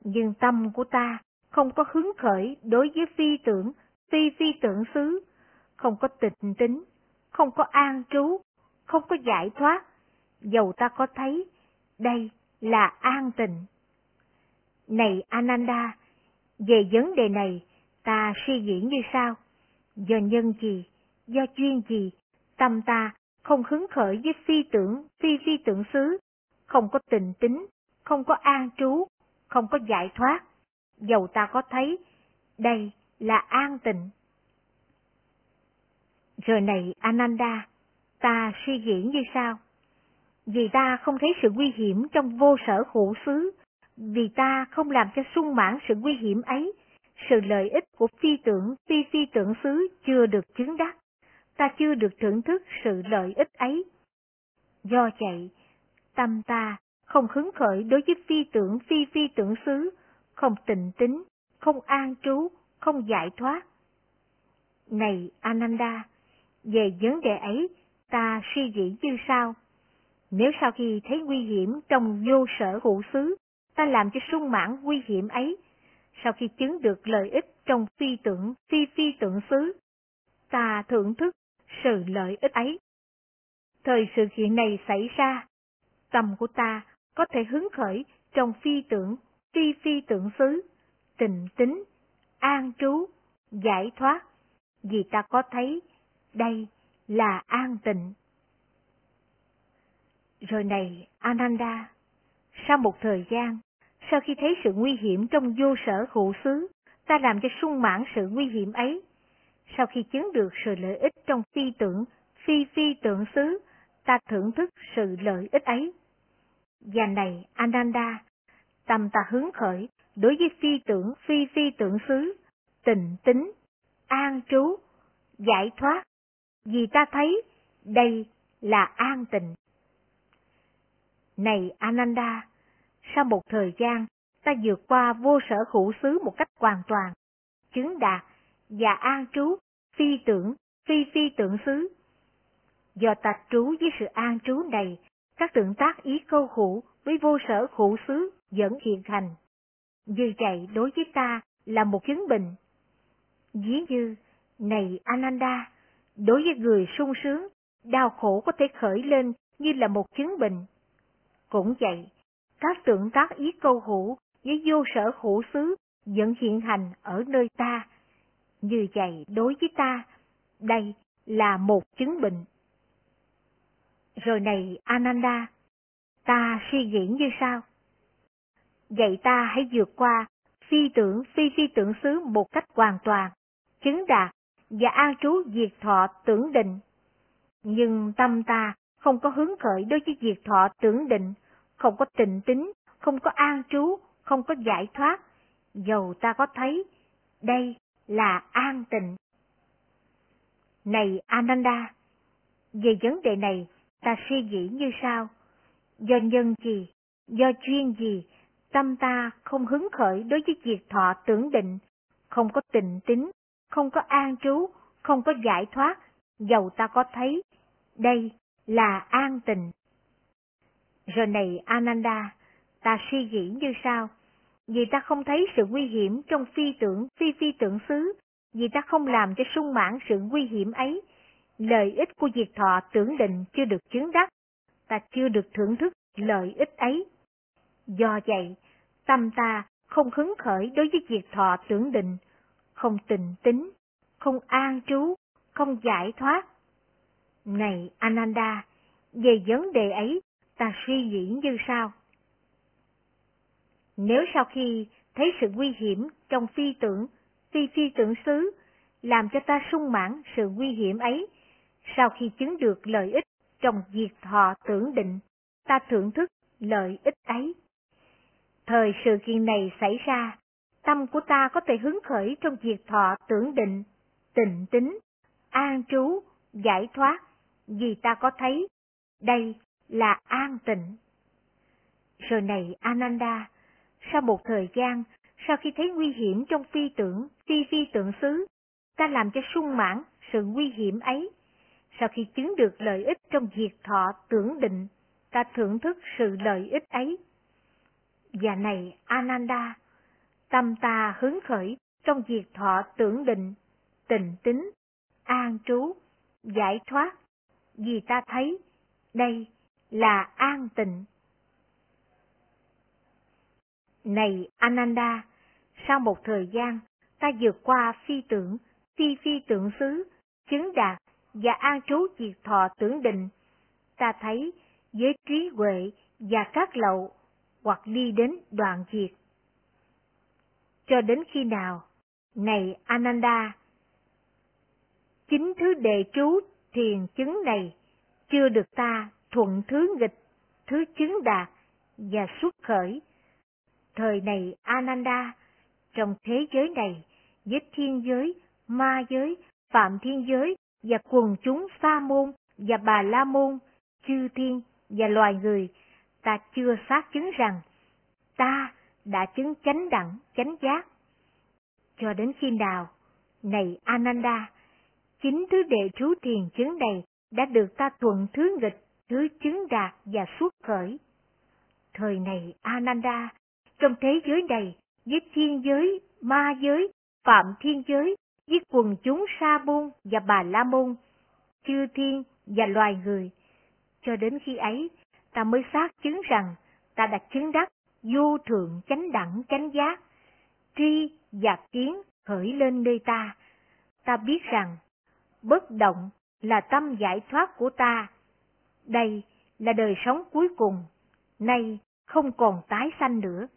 Nhưng tâm của ta không có hứng khởi đối với phi tưởng, phi phi tưởng xứ, không có tịnh tính, không có an trú, không có giải thoát, dầu ta có thấy đây là an tịnh. Này Ananda, về vấn đề này, ta suy nghĩ như sau. Do nhân gì, do duyên gì, tâm ta không hứng khởi với phi tưởng, phi phi tưởng xứ, không có tình tính, không có an trú, không có giải thoát, dầu ta có thấy, đây là an tịnh. Rồi này Ananda, ta suy nghĩ như sau. Vì ta không thấy sự nguy hiểm trong vô sở hữu xứ, vì ta không làm cho sung mãn sự nguy hiểm ấy, sự lợi ích của phi tưởng, phi phi tưởng xứ chưa được chứng đắc, ta chưa được thưởng thức sự lợi ích ấy. Do vậy, tâm ta không hứng khởi đối với phi tưởng, phi phi tưởng xứ, không tịnh tính, không an trú, không giải thoát. Này Ananda, về vấn đề ấy, ta suy nghĩ như sau. Nếu sau khi thấy nguy hiểm trong vô sở hữu xứ, ta làm cho sung mãn nguy hiểm ấy, sau khi chứng được lợi ích trong phi tưởng, phi phi tưởng xứ, ta thưởng thức sự lợi ích ấy. Thời sự kiện này xảy ra, tâm của ta có thể hứng khởi trong phi tưởng, phi phi tưởng xứ, tình tính, an trú, giải thoát, vì ta có thấy đây là an tịnh. Rồi này, Ananda, sau một thời gian, sau khi thấy sự nguy hiểm trong vô sở hữu xứ, ta làm cho sung mãn sự nguy hiểm ấy. Sau khi chứng được sự lợi ích trong phi tưởng, phi phi tưởng xứ, ta thưởng thức sự lợi ích ấy. Và này, Ananda, tâm ta hứng khởi đối với phi tưởng, phi phi tưởng xứ, tình tính, an trú, giải thoát, vì ta thấy đây là an tịnh. Này Ananda, sau một thời gian, ta vượt qua vô sở hữu xứ một cách hoàn toàn, chứng đạt và an trú, phi tưởng, phi phi tưởng xứ. Do ta trú với sự an trú này, các tượng tác ý câu hữu với vô sở hữu xứ vẫn hiện hành. Như vậy đối với ta là một chứng bệnh. Ví như, này Ananda, đối với người sung sướng, đau khổ có thể khởi lên như là một chứng bệnh. Cũng vậy, các tượng tác ý câu hữu với vô sở hữu xứ vẫn hiện hành ở nơi ta. Như vậy đối với ta, đây là một chứng bệnh. Rồi này Ananda, ta suy nghĩ như sau. Vậy ta hãy vượt qua phi tưởng phi phi tưởng xứ một cách hoàn toàn, chứng đạt và an trú diệt thọ tưởng định. Nhưng tâm ta không có hứng khởi đối với diệt thọ tưởng định, không có tịnh tính, không có an trú, không có giải thoát, dầu ta có thấy, đây là an tịnh. Này Ananda, về vấn đề này, ta suy nghĩ như sau. Do nhân gì, do chuyên gì, tâm ta không hứng khởi đối với việc thọ tưởng định, không có tình tính, không có an trú, không có giải thoát, dầu ta có thấy, đây là an tình. Rồi này Ananda, ta suy nghĩ như sau, vì ta không thấy sự nguy hiểm trong phi tưởng phi phi tưởng xứ, vì ta không làm cho sung mãn sự nguy hiểm ấy, lợi ích của diệt thọ tưởng định chưa được chứng đắc, ta chưa được thưởng thức lợi ích ấy. Do vậy, tâm ta không hứng khởi đối với việc thọ tưởng định, không tình tính, không an trú, không giải thoát. Này Ananda, về vấn đề ấy, ta suy nghĩ như sau. Nếu sau khi thấy sự nguy hiểm trong phi tưởng, phi phi tưởng xứ, làm cho ta sung mãn sự nguy hiểm ấy, sau khi chứng được lợi ích trong việc thọ tưởng định, ta thưởng thức lợi ích ấy. Thời sự kiện này xảy ra, tâm của ta có thể hứng khởi trong diệt thọ tưởng định, tịnh tính, an trú, giải thoát, vì ta có thấy, đây là an tịnh. Rồi này Ananda, sau một thời gian, sau khi thấy nguy hiểm trong phi tưởng, phi phi tưởng xứ, ta làm cho sung mãn sự nguy hiểm ấy. Sau khi chứng được lợi ích trong diệt thọ tưởng định, ta thưởng thức sự lợi ích ấy. Và này Ananda, tâm ta hứng khởi trong diệt thọ tưởng định, tình tính, an trú, giải thoát, vì ta thấy Đây là an tịnh. Này Ananda, sau một thời gian, ta vượt qua phi tưởng, phi phi tưởng xứ, chứng đạt và an trú diệt thọ tưởng định. Ta thấy với trí huệ và các lậu hoặc đi đến đoạn diệt. Cho đến khi nào, này Ananda, chính thứ đệ trú thiền chứng này chưa được ta thuận thứ nghịch, thứ chứng đạt và xuất khởi. Thời này Ananda, trong thế giới này, với thiên giới, ma giới, phạm thiên giới và quần chúng sa môn và bà la môn, chư thiên và loài người, ta chưa xác chứng rằng ta đã chứng chánh đẳng, chánh giác. Cho đến khi nào, này Ananda, chính thứ đệ trú thiền chứng này đã được ta thuận thứ nghịch, thứ chứng đạt và xuất khởi. Thời này Ananda, trong thế giới này, với thiên giới, ma giới, phạm thiên giới, với quần chúng sa môn và bà la môn, chư thiên và loài người. Cho đến khi ấy, ta mới xác chứng rằng ta đã chứng đắc vô thượng chánh đẳng chánh giác, tri và kiến khởi lên nơi ta. Ta biết rằng, bất động là tâm giải thoát của ta. Đây là đời sống cuối cùng, nay không còn tái sanh nữa.